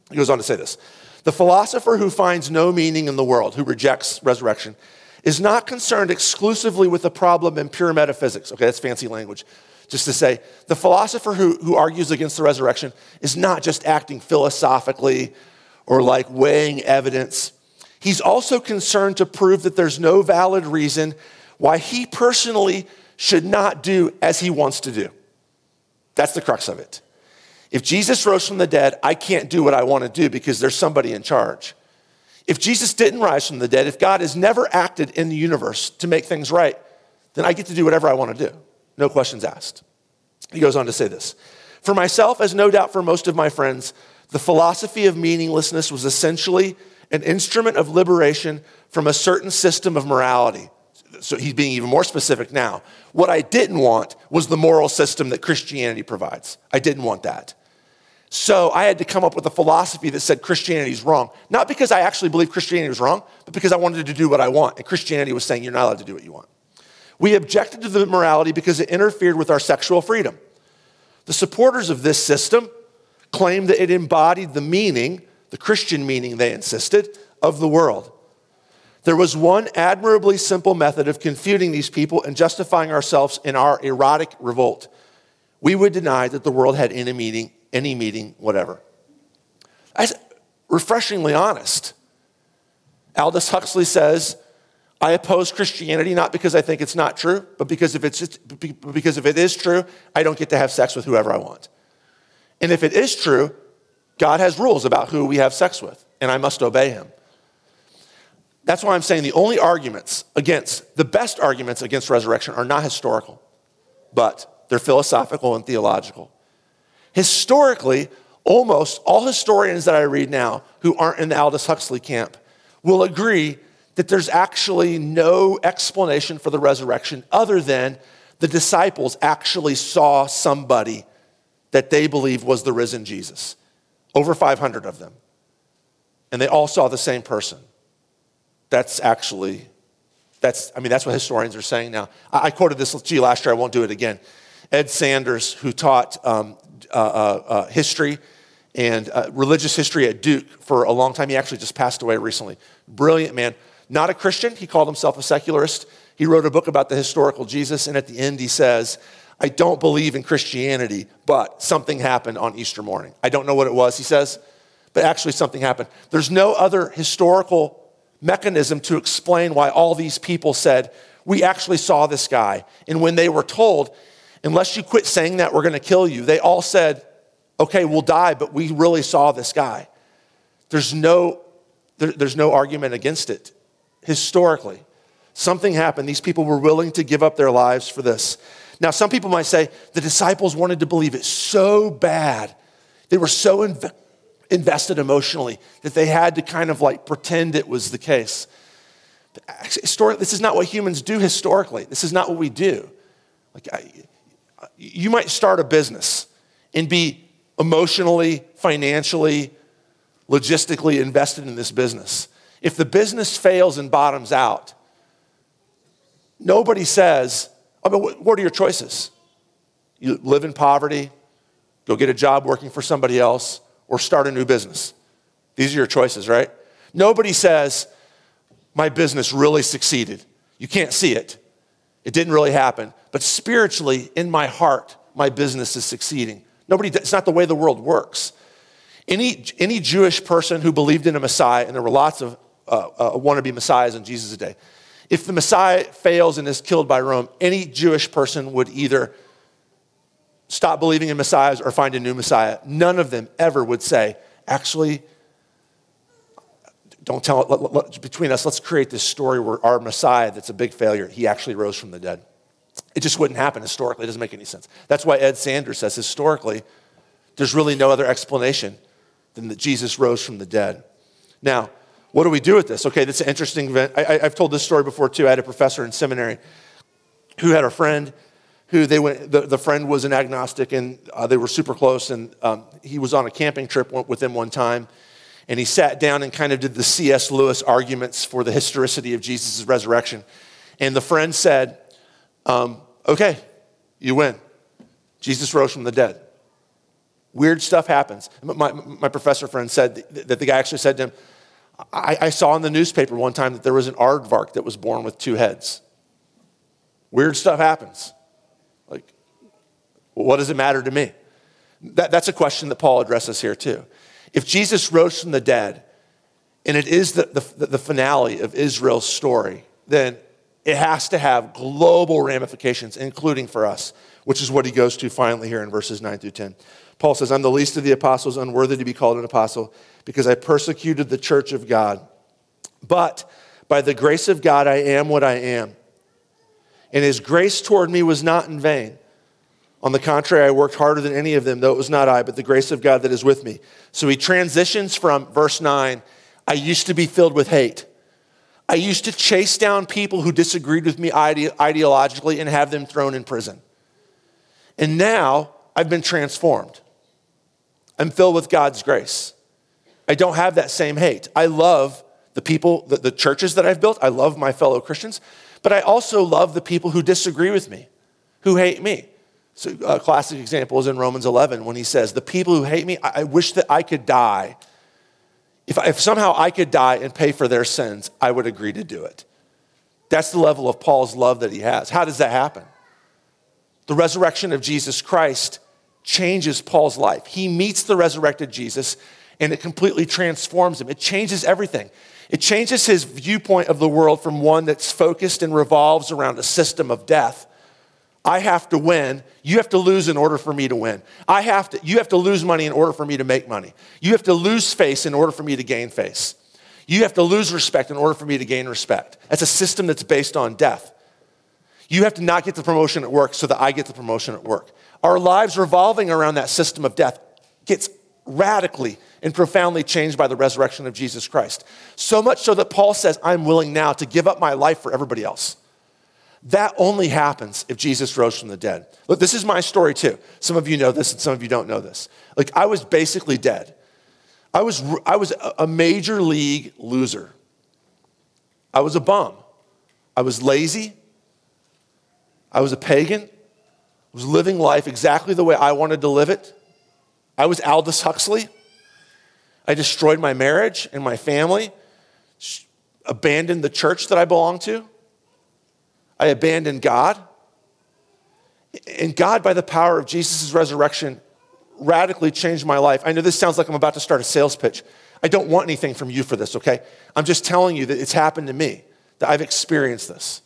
He goes on to say this The philosopher who finds no meaning in the world, who rejects resurrection, is not concerned exclusively with the problem in pure metaphysics. Okay, that's fancy language. Just to say, the philosopher who, who argues against the resurrection is not just acting philosophically or like weighing evidence. He's also concerned to prove that there's no valid reason why he personally should not do as he wants to do. That's the crux of it. If Jesus rose from the dead, I can't do what I want to do because there's somebody in charge. If Jesus didn't rise from the dead, if God has never acted in the universe to make things right, then I get to do whatever I want to do. No questions asked. He goes on to say this For myself, as no doubt for most of my friends, the philosophy of meaninglessness was essentially an instrument of liberation from a certain system of morality. So he's being even more specific now. What I didn't want was the moral system that Christianity provides. I didn't want that. So I had to come up with a philosophy that said Christianity is wrong. Not because I actually believe Christianity was wrong, but because I wanted to do what I want. And Christianity was saying you're not allowed to do what you want. We objected to the morality because it interfered with our sexual freedom. The supporters of this system claimed that it embodied the meaning, the Christian meaning, they insisted, of the world. There was one admirably simple method of confuting these people and justifying ourselves in our erotic revolt. We would deny that the world had any meaning, any meeting, whatever. That's refreshingly honest. Aldous Huxley says, I oppose Christianity not because I think it's not true, but because if, it's, because if it is true, I don't get to have sex with whoever I want. And if it is true, God has rules about who we have sex with, and I must obey him. That's why I'm saying the only arguments against, the best arguments against resurrection are not historical, but they're philosophical and theological. Historically, almost all historians that I read now who aren't in the Aldous Huxley camp will agree that there's actually no explanation for the resurrection other than the disciples actually saw somebody that they believe was the risen Jesus. Over 500 of them. And they all saw the same person. That's actually, that's, I mean, that's what historians are saying now. I, quoted this to you last year, I won't do it again. Ed Sanders, who taught um, uh, uh, uh, history and uh, religious history at Duke for a long time, he actually just passed away recently. Brilliant man. Not a Christian, he called himself a secularist. He wrote a book about the historical Jesus, and at the end, he says, I don't believe in Christianity, but something happened on Easter morning. I don't know what it was, he says, but actually something happened. There's no other historical mechanism to explain why all these people said, We actually saw this guy. And when they were told, Unless you quit saying that, we're going to kill you, they all said, Okay, we'll die, but we really saw this guy. There's no, there, there's no argument against it historically. Something happened. These people were willing to give up their lives for this. Now, some people might say the disciples wanted to believe it so bad. They were so inv- invested emotionally that they had to kind of like pretend it was the case. Actually, this is not what humans do historically. This is not what we do. Like, I, you might start a business and be emotionally, financially, logistically invested in this business. If the business fails and bottoms out, nobody says, oh, I mean, what are your choices? You live in poverty, go get a job working for somebody else, or start a new business. These are your choices, right? Nobody says, My business really succeeded. You can't see it. It didn't really happen. But spiritually, in my heart, my business is succeeding. Nobody, it's not the way the world works. Any, any Jewish person who believed in a Messiah, and there were lots of uh, uh, wannabe Messiahs in Jesus' day, if the Messiah fails and is killed by Rome, any Jewish person would either stop believing in Messiahs or find a new Messiah. None of them ever would say, actually, don't tell it, between us, let's create this story where our Messiah that's a big failure, he actually rose from the dead. It just wouldn't happen historically. It doesn't make any sense. That's why Ed Sanders says historically, there's really no other explanation than that Jesus rose from the dead. Now, what do we do with this? Okay, that's an interesting event. I, have told this story before too. I had a professor in seminary who had a friend who they went, the, the friend was an agnostic and uh, they were super close. And um, he was on a camping trip with them one time. And he sat down and kind of did the C.S. Lewis arguments for the historicity of Jesus' resurrection. And the friend said, um, Okay, you win. Jesus rose from the dead. Weird stuff happens. My, my professor friend said that the guy actually said to him, I, I saw in the newspaper one time that there was an aardvark that was born with two heads. Weird stuff happens. Like, what does it matter to me? That, that's a question that Paul addresses here too. If Jesus rose from the dead, and it is the, the, the finale of Israel's story, then it has to have global ramifications, including for us, which is what he goes to finally here in verses 9 through 10. Paul says, I'm the least of the apostles, unworthy to be called an apostle, because I persecuted the church of God. But by the grace of God, I am what I am. And his grace toward me was not in vain. On the contrary, I worked harder than any of them, though it was not I, but the grace of God that is with me. So he transitions from verse 9 I used to be filled with hate. I used to chase down people who disagreed with me ide- ideologically and have them thrown in prison. And now I've been transformed. I'm filled with God's grace. I don't have that same hate. I love the people, the, the churches that I've built. I love my fellow Christians, but I also love the people who disagree with me, who hate me. So a classic example is in Romans 11 when he says, The people who hate me, I, I wish that I could die if, if somehow I could die and pay for their sins, I would agree to do it. That's the level of Paul's love that he has. How does that happen? The resurrection of Jesus Christ changes Paul's life. He meets the resurrected Jesus and it completely transforms him. It changes everything. It changes his viewpoint of the world from one that's focused and revolves around a system of death I have to win. You have to lose in order for me to win. I have to, you have to lose money in order for me to make money. You have to lose face in order for me to gain face. You have to lose respect in order for me to gain respect. That's a system that's based on death. You have to not get the promotion at work so that I get the promotion at work. Our lives revolving around that system of death gets radically and profoundly changed by the resurrection of Jesus Christ. So much so that Paul says, I'm willing now to give up my life for everybody else. That only happens if Jesus rose from the dead. Look, this is my story too. Some of you know this and some of you don't know this. Like, I was basically dead. I was, I was a major league loser. I was a bum. I was lazy. I was a pagan. I was living life exactly the way I wanted to live it. I was Aldous Huxley. I destroyed my marriage and my family, abandoned the church that I belonged to. I abandoned God. And God, by the power of Jesus' resurrection, radically changed my life. I know this sounds like I'm about to start a sales pitch. I don't want anything from you for this, okay? I'm just telling you that it's happened to me, that I've experienced this.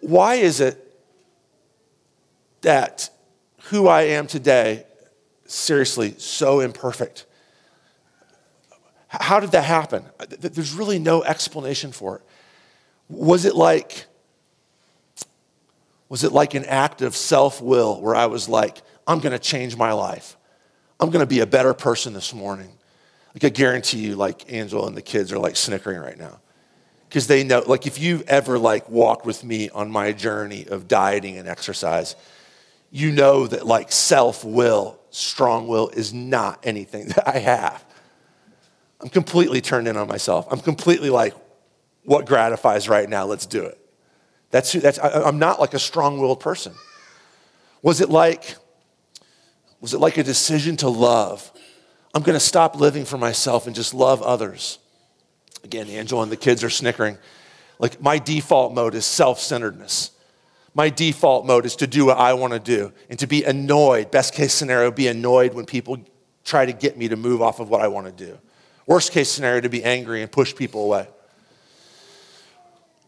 Why is it that who I am today, seriously, so imperfect? How did that happen? There's really no explanation for it. Was it like, was it like an act of self will where I was like, I'm going to change my life? I'm going to be a better person this morning. Like I guarantee you, like Angela and the kids are like snickering right now. Because they know, like if you've ever like walked with me on my journey of dieting and exercise, you know that like self will, strong will is not anything that I have. I'm completely turned in on myself. I'm completely like, what gratifies right now, let's do it. That's, who, that's I, I'm not like a strong-willed person. Was it like, was it like a decision to love? I'm going to stop living for myself and just love others. Again, Angela and the kids are snickering. Like my default mode is self-centeredness. My default mode is to do what I want to do and to be annoyed. Best case scenario, be annoyed when people try to get me to move off of what I want to do. Worst case scenario, to be angry and push people away.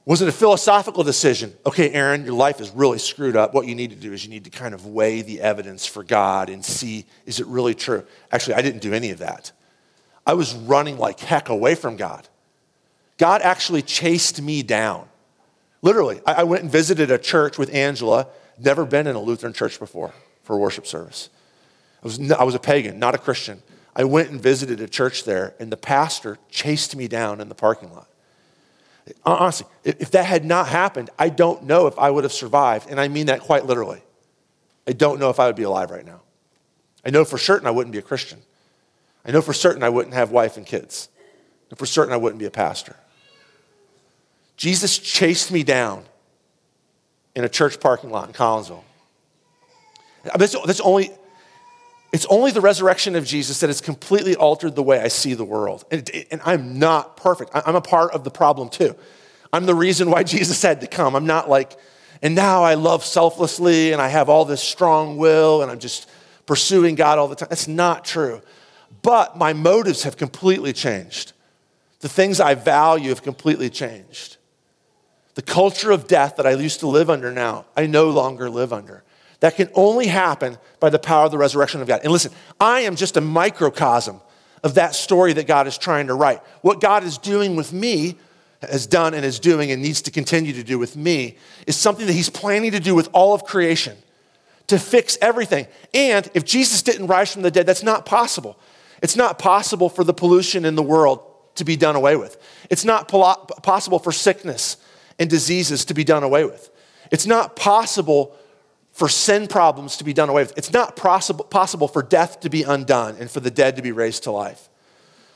Was it a philosophical decision? Okay, Aaron, your life is really screwed up. What you need to do is you need to kind of weigh the evidence for God and see is it really true? Actually, I didn't do any of that. I was running like heck away from God. God actually chased me down. Literally, I went and visited a church with Angela, never been in a Lutheran church before for worship service. I was, I was a pagan, not a Christian. I went and visited a church there, and the pastor chased me down in the parking lot. Honestly, if that had not happened, I don't know if I would have survived. And I mean that quite literally. I don't know if I would be alive right now. I know for certain I wouldn't be a Christian. I know for certain I wouldn't have wife and kids. And for certain I wouldn't be a pastor. Jesus chased me down in a church parking lot in Collinsville. That's, that's only, it's only the resurrection of Jesus that has completely altered the way I see the world. And, and, I'm not perfect. I'm a part of the problem too. I'm the reason why Jesus had to come. I'm not like, and now I love selflessly and I have all this strong will and I'm just pursuing God all the time. That's not true. But my motives have completely changed. The things I value have completely changed. The culture of death that I used to live under now, I no longer live under. That can only happen by the power of the resurrection of God. And listen, I am just a microcosm of that story that God is trying to write. What God is doing with me, has done and is doing and needs to continue to do with me, is something that He's planning to do with all of creation to fix everything. And if Jesus didn't rise from the dead, that's not possible. It's not possible for the pollution in the world to be done away with. It's not possible for sickness and diseases to be done away with. It's not possible for sin problems to be done away with. It's not possible, possible for death to be undone and for the dead to be raised to life.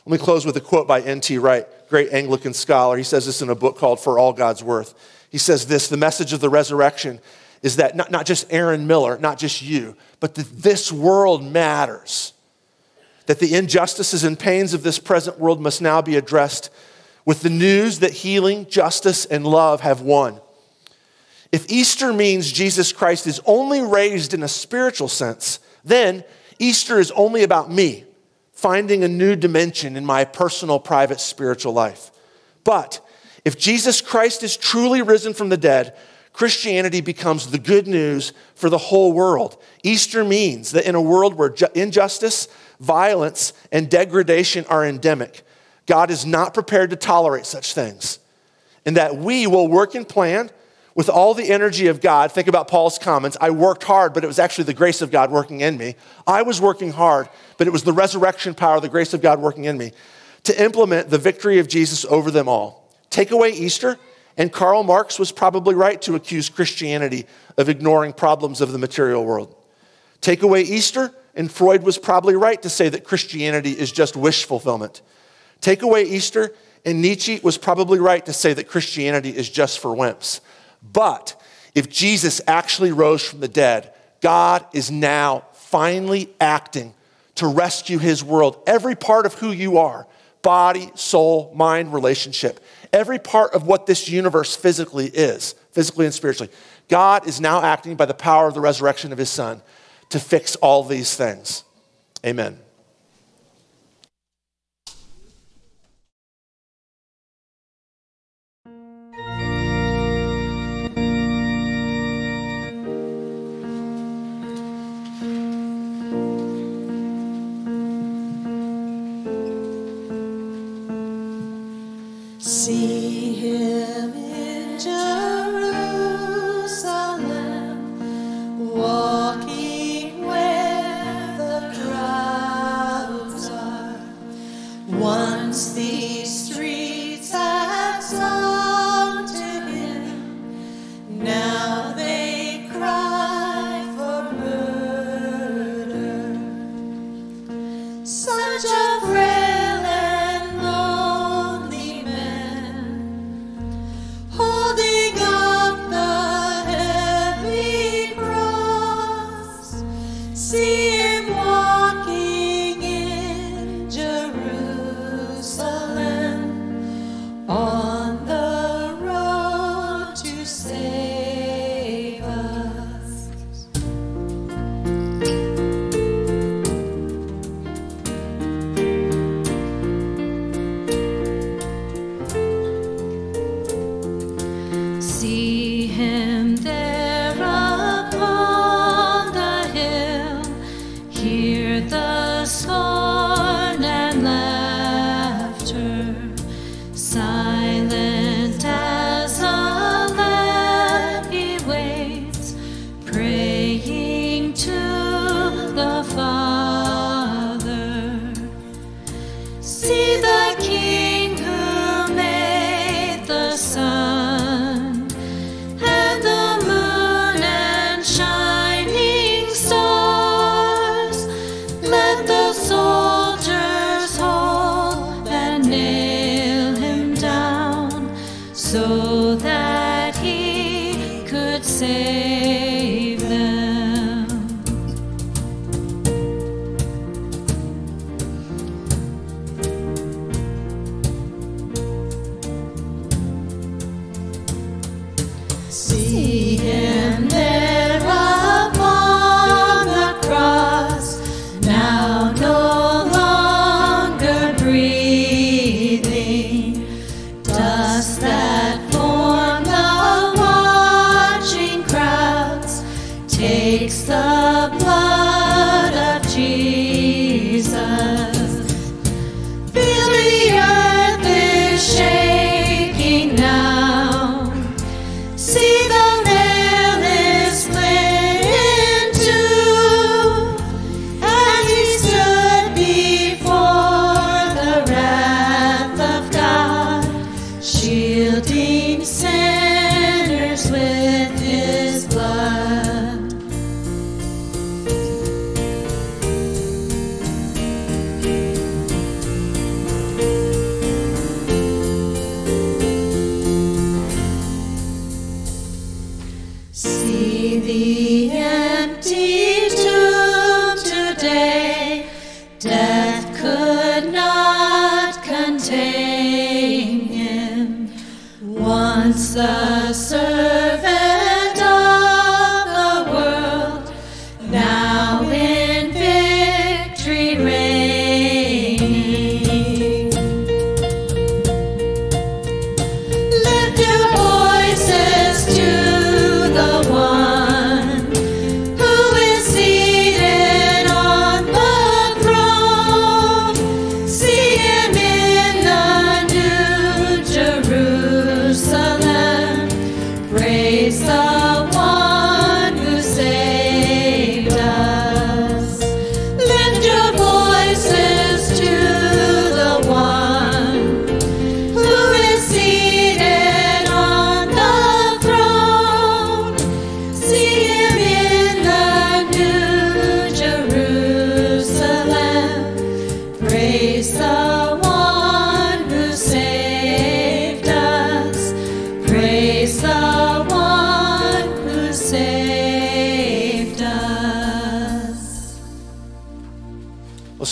Let me close with a quote by N.T. Wright, great Anglican scholar. He says this in a book called For All God's Worth. He says this the message of the resurrection is that not, not just Aaron Miller, not just you, but that this world matters. That the injustices and pains of this present world must now be addressed with the news that healing, justice, and love have won. If Easter means Jesus Christ is only raised in a spiritual sense, then Easter is only about me finding a new dimension in my personal, private spiritual life. But if Jesus Christ is truly risen from the dead, Christianity becomes the good news for the whole world. Easter means that in a world where injustice, violence, and degradation are endemic, God is not prepared to tolerate such things. And that we will work and plan with all the energy of God. Think about Paul's comments. I worked hard, but it was actually the grace of God working in me. I was working hard, but it was the resurrection power, the grace of God working in me to implement the victory of Jesus over them all. Take away Easter, and Karl Marx was probably right to accuse Christianity of ignoring problems of the material world. Take away Easter, and Freud was probably right to say that Christianity is just wish fulfillment. Take away Easter, and Nietzsche was probably right to say that Christianity is just for wimps. But if Jesus actually rose from the dead, God is now finally acting to rescue his world. Every part of who you are body, soul, mind, relationship every part of what this universe physically is, physically and spiritually. God is now acting by the power of the resurrection of his son to fix all these things. Amen.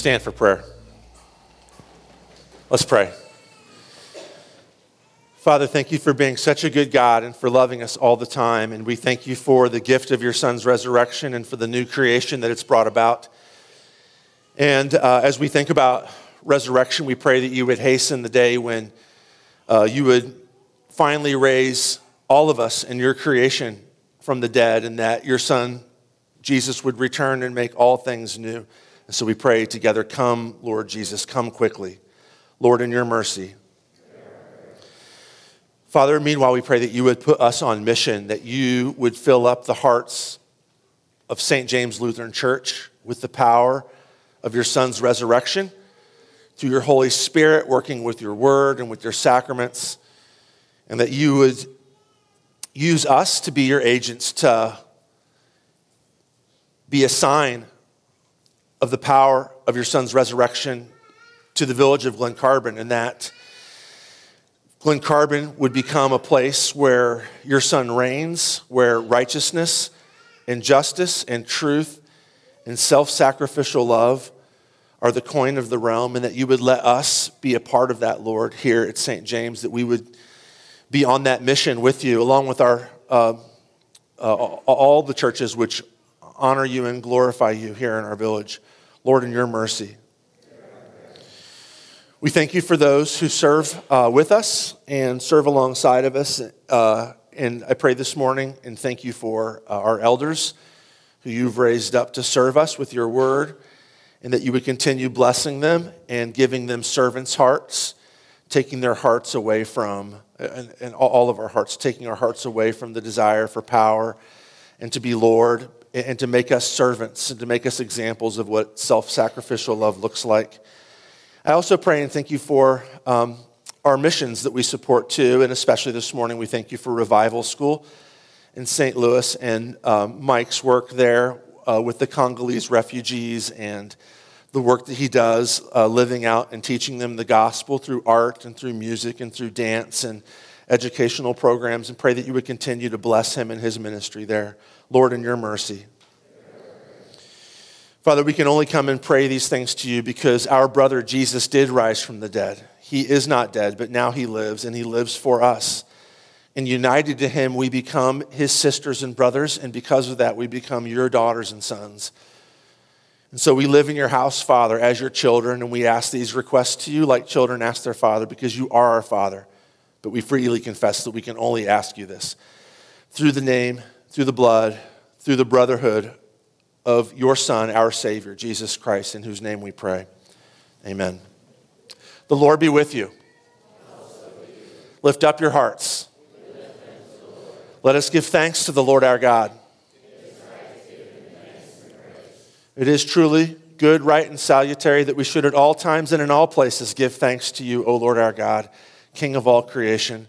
Stand for prayer. Let's pray. Father, thank you for being such a good God and for loving us all the time. And we thank you for the gift of your Son's resurrection and for the new creation that it's brought about. And uh, as we think about resurrection, we pray that you would hasten the day when uh, you would finally raise all of us in your creation from the dead and that your Son, Jesus, would return and make all things new. And so we pray together, come, Lord Jesus, come quickly. Lord, in your mercy. Father, meanwhile, we pray that you would put us on mission, that you would fill up the hearts of St. James Lutheran Church with the power of your Son's resurrection, through your Holy Spirit working with your word and with your sacraments, and that you would use us to be your agents to be a sign of the power of your Son's resurrection to the village of Glen Carbon, and that Glen Carbon would become a place where your Son reigns, where righteousness and justice and truth and self sacrificial love are the coin of the realm, and that you would let us be a part of that, Lord, here at St. James, that we would be on that mission with you, along with our, uh, uh, all the churches which honor you and glorify you here in our village. Lord, in your mercy. We thank you for those who serve uh, with us and serve alongside of us. Uh, and I pray this morning and thank you for uh, our elders who you've raised up to serve us with your word, and that you would continue blessing them and giving them servants' hearts, taking their hearts away from, and, and all of our hearts, taking our hearts away from the desire for power and to be Lord and to make us servants and to make us examples of what self sacrificial love looks like. I also pray and thank you for um, our missions that we support too, and especially this morning, we thank you for Revival School in St. Louis and um, Mike's work there uh, with the Congolese refugees and the work that he does uh, living out and teaching them the gospel through art and through music and through dance and educational programs, and pray that you would continue to bless him in his ministry there. Lord, in your mercy. Father, we can only come and pray these things to you because our brother Jesus did rise from the dead. He is not dead, but now he lives, and he lives for us. And united to him, we become his sisters and brothers, and because of that, we become your daughters and sons. And so we live in your house, Father, as your children, and we ask these requests to you like children ask their father because you are our Father. But we freely confess that we can only ask you this through the name, through the blood, through the brotherhood of your Son, our Savior, Jesus Christ, in whose name we pray. Amen. The Lord be with you. Lift up your hearts. Let us give thanks to the Lord our God. It is truly good, right, and salutary that we should at all times and in all places give thanks to you, O Lord our God, King of all creation.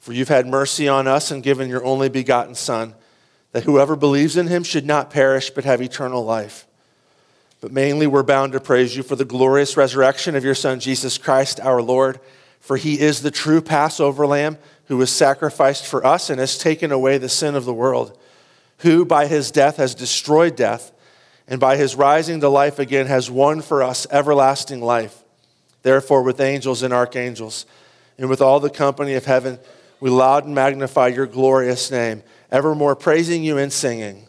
For you've had mercy on us and given your only begotten Son, that whoever believes in him should not perish but have eternal life. But mainly we're bound to praise you for the glorious resurrection of your Son, Jesus Christ, our Lord. For he is the true Passover lamb who was sacrificed for us and has taken away the sin of the world, who by his death has destroyed death, and by his rising to life again has won for us everlasting life. Therefore, with angels and archangels, and with all the company of heaven, We loud and magnify your glorious name, evermore praising you and singing.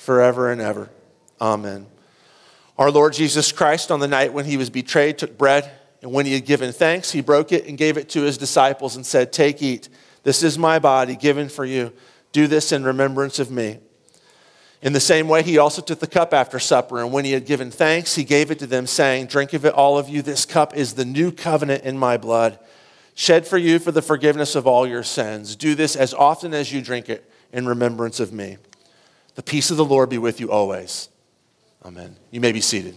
forever and ever. Amen. Our Lord Jesus Christ, on the night when he was betrayed, took bread, and when he had given thanks, he broke it and gave it to his disciples and said, Take, eat. This is my body given for you. Do this in remembrance of me. In the same way, he also took the cup after supper, and when he had given thanks, he gave it to them, saying, Drink of it, all of you. This cup is the new covenant in my blood, shed for you for the forgiveness of all your sins. Do this as often as you drink it in remembrance of me. The peace of the Lord be with you always. Amen. You may be seated.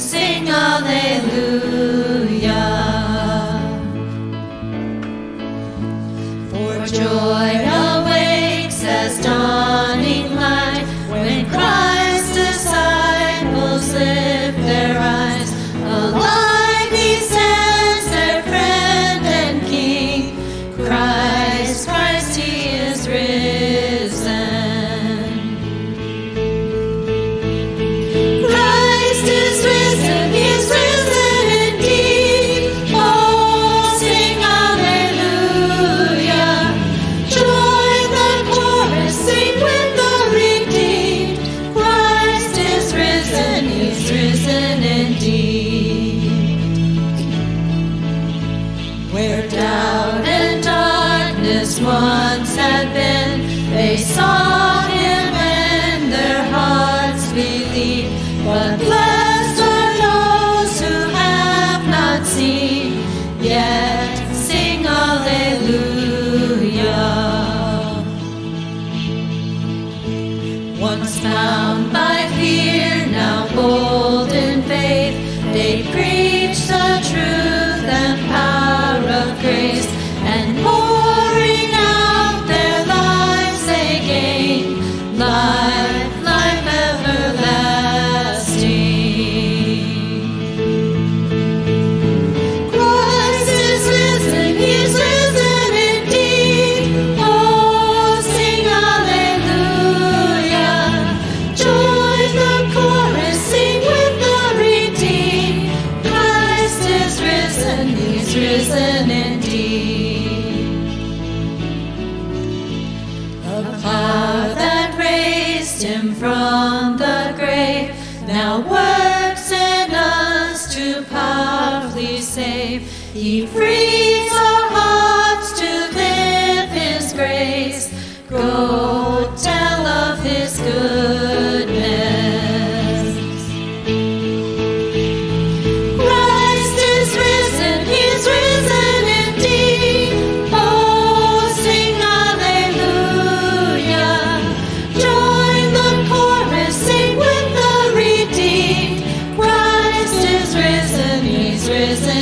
Sing, sing,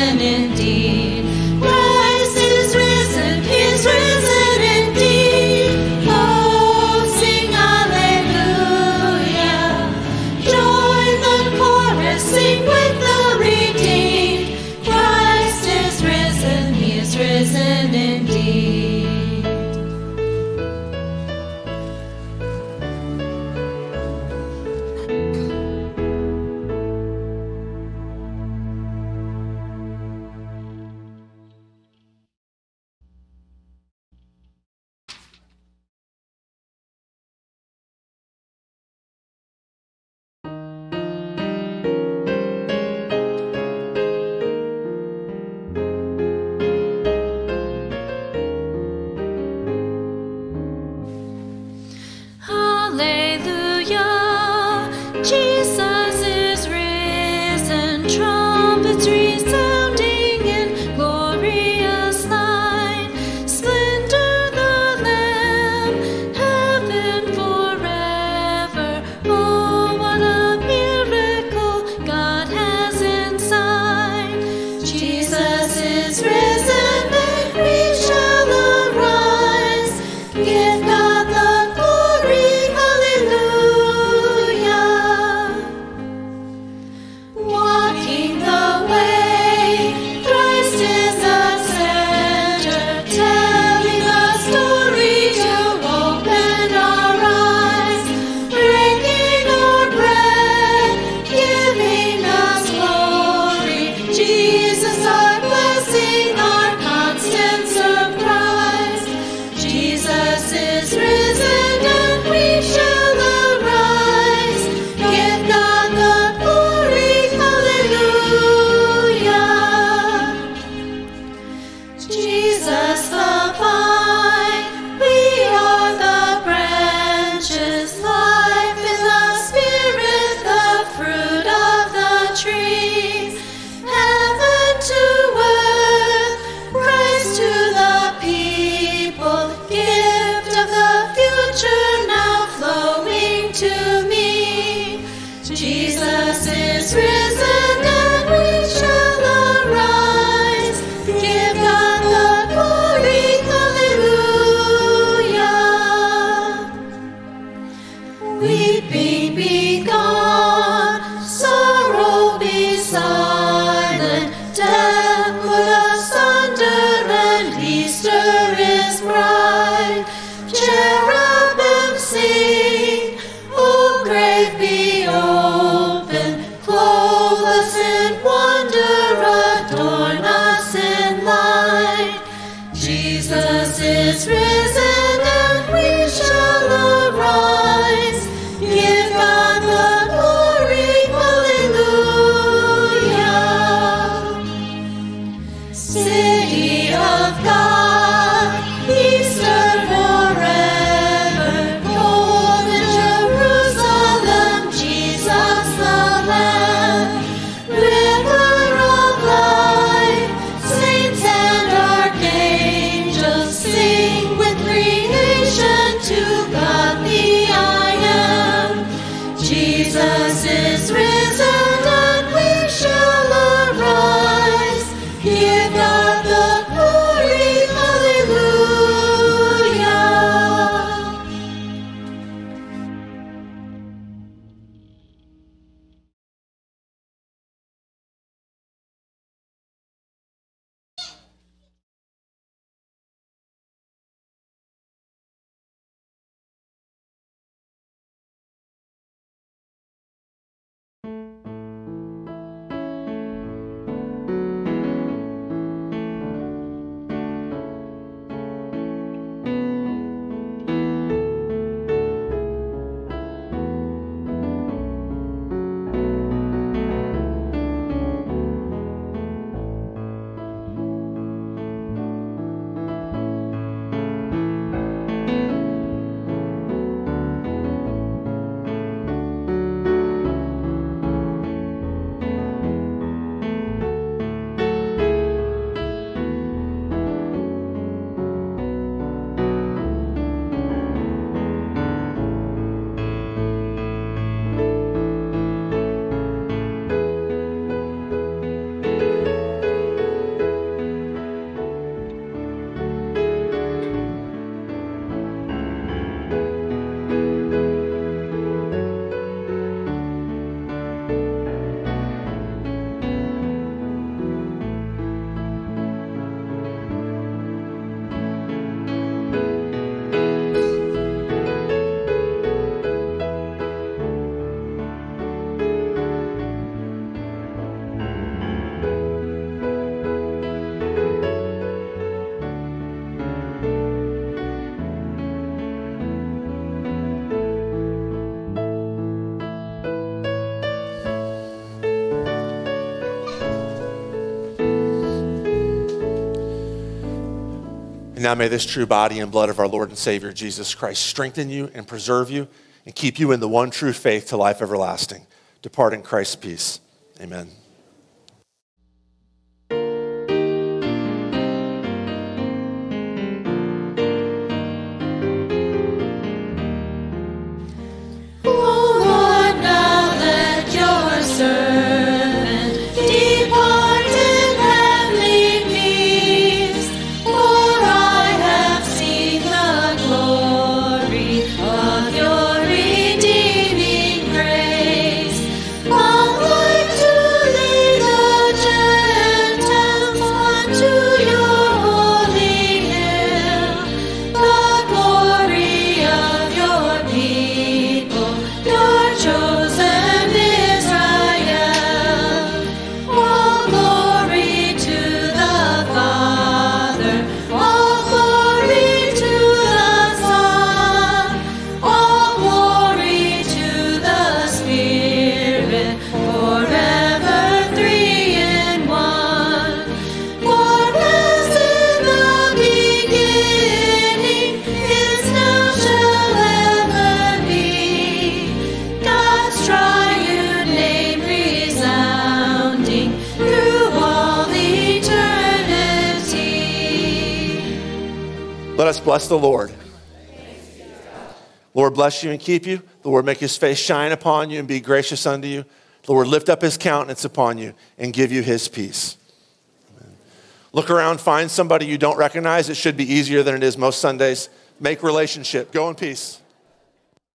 indeed. Now may this true body and blood of our Lord and Savior Jesus Christ strengthen you and preserve you and keep you in the one true faith to life everlasting. Depart in Christ's peace. Amen. Bless the Lord. Lord bless you and keep you. The Lord make his face shine upon you and be gracious unto you. The Lord lift up his countenance upon you and give you his peace. Amen. Look around, find somebody you don't recognize. It should be easier than it is most Sundays. Make relationship. Go in peace.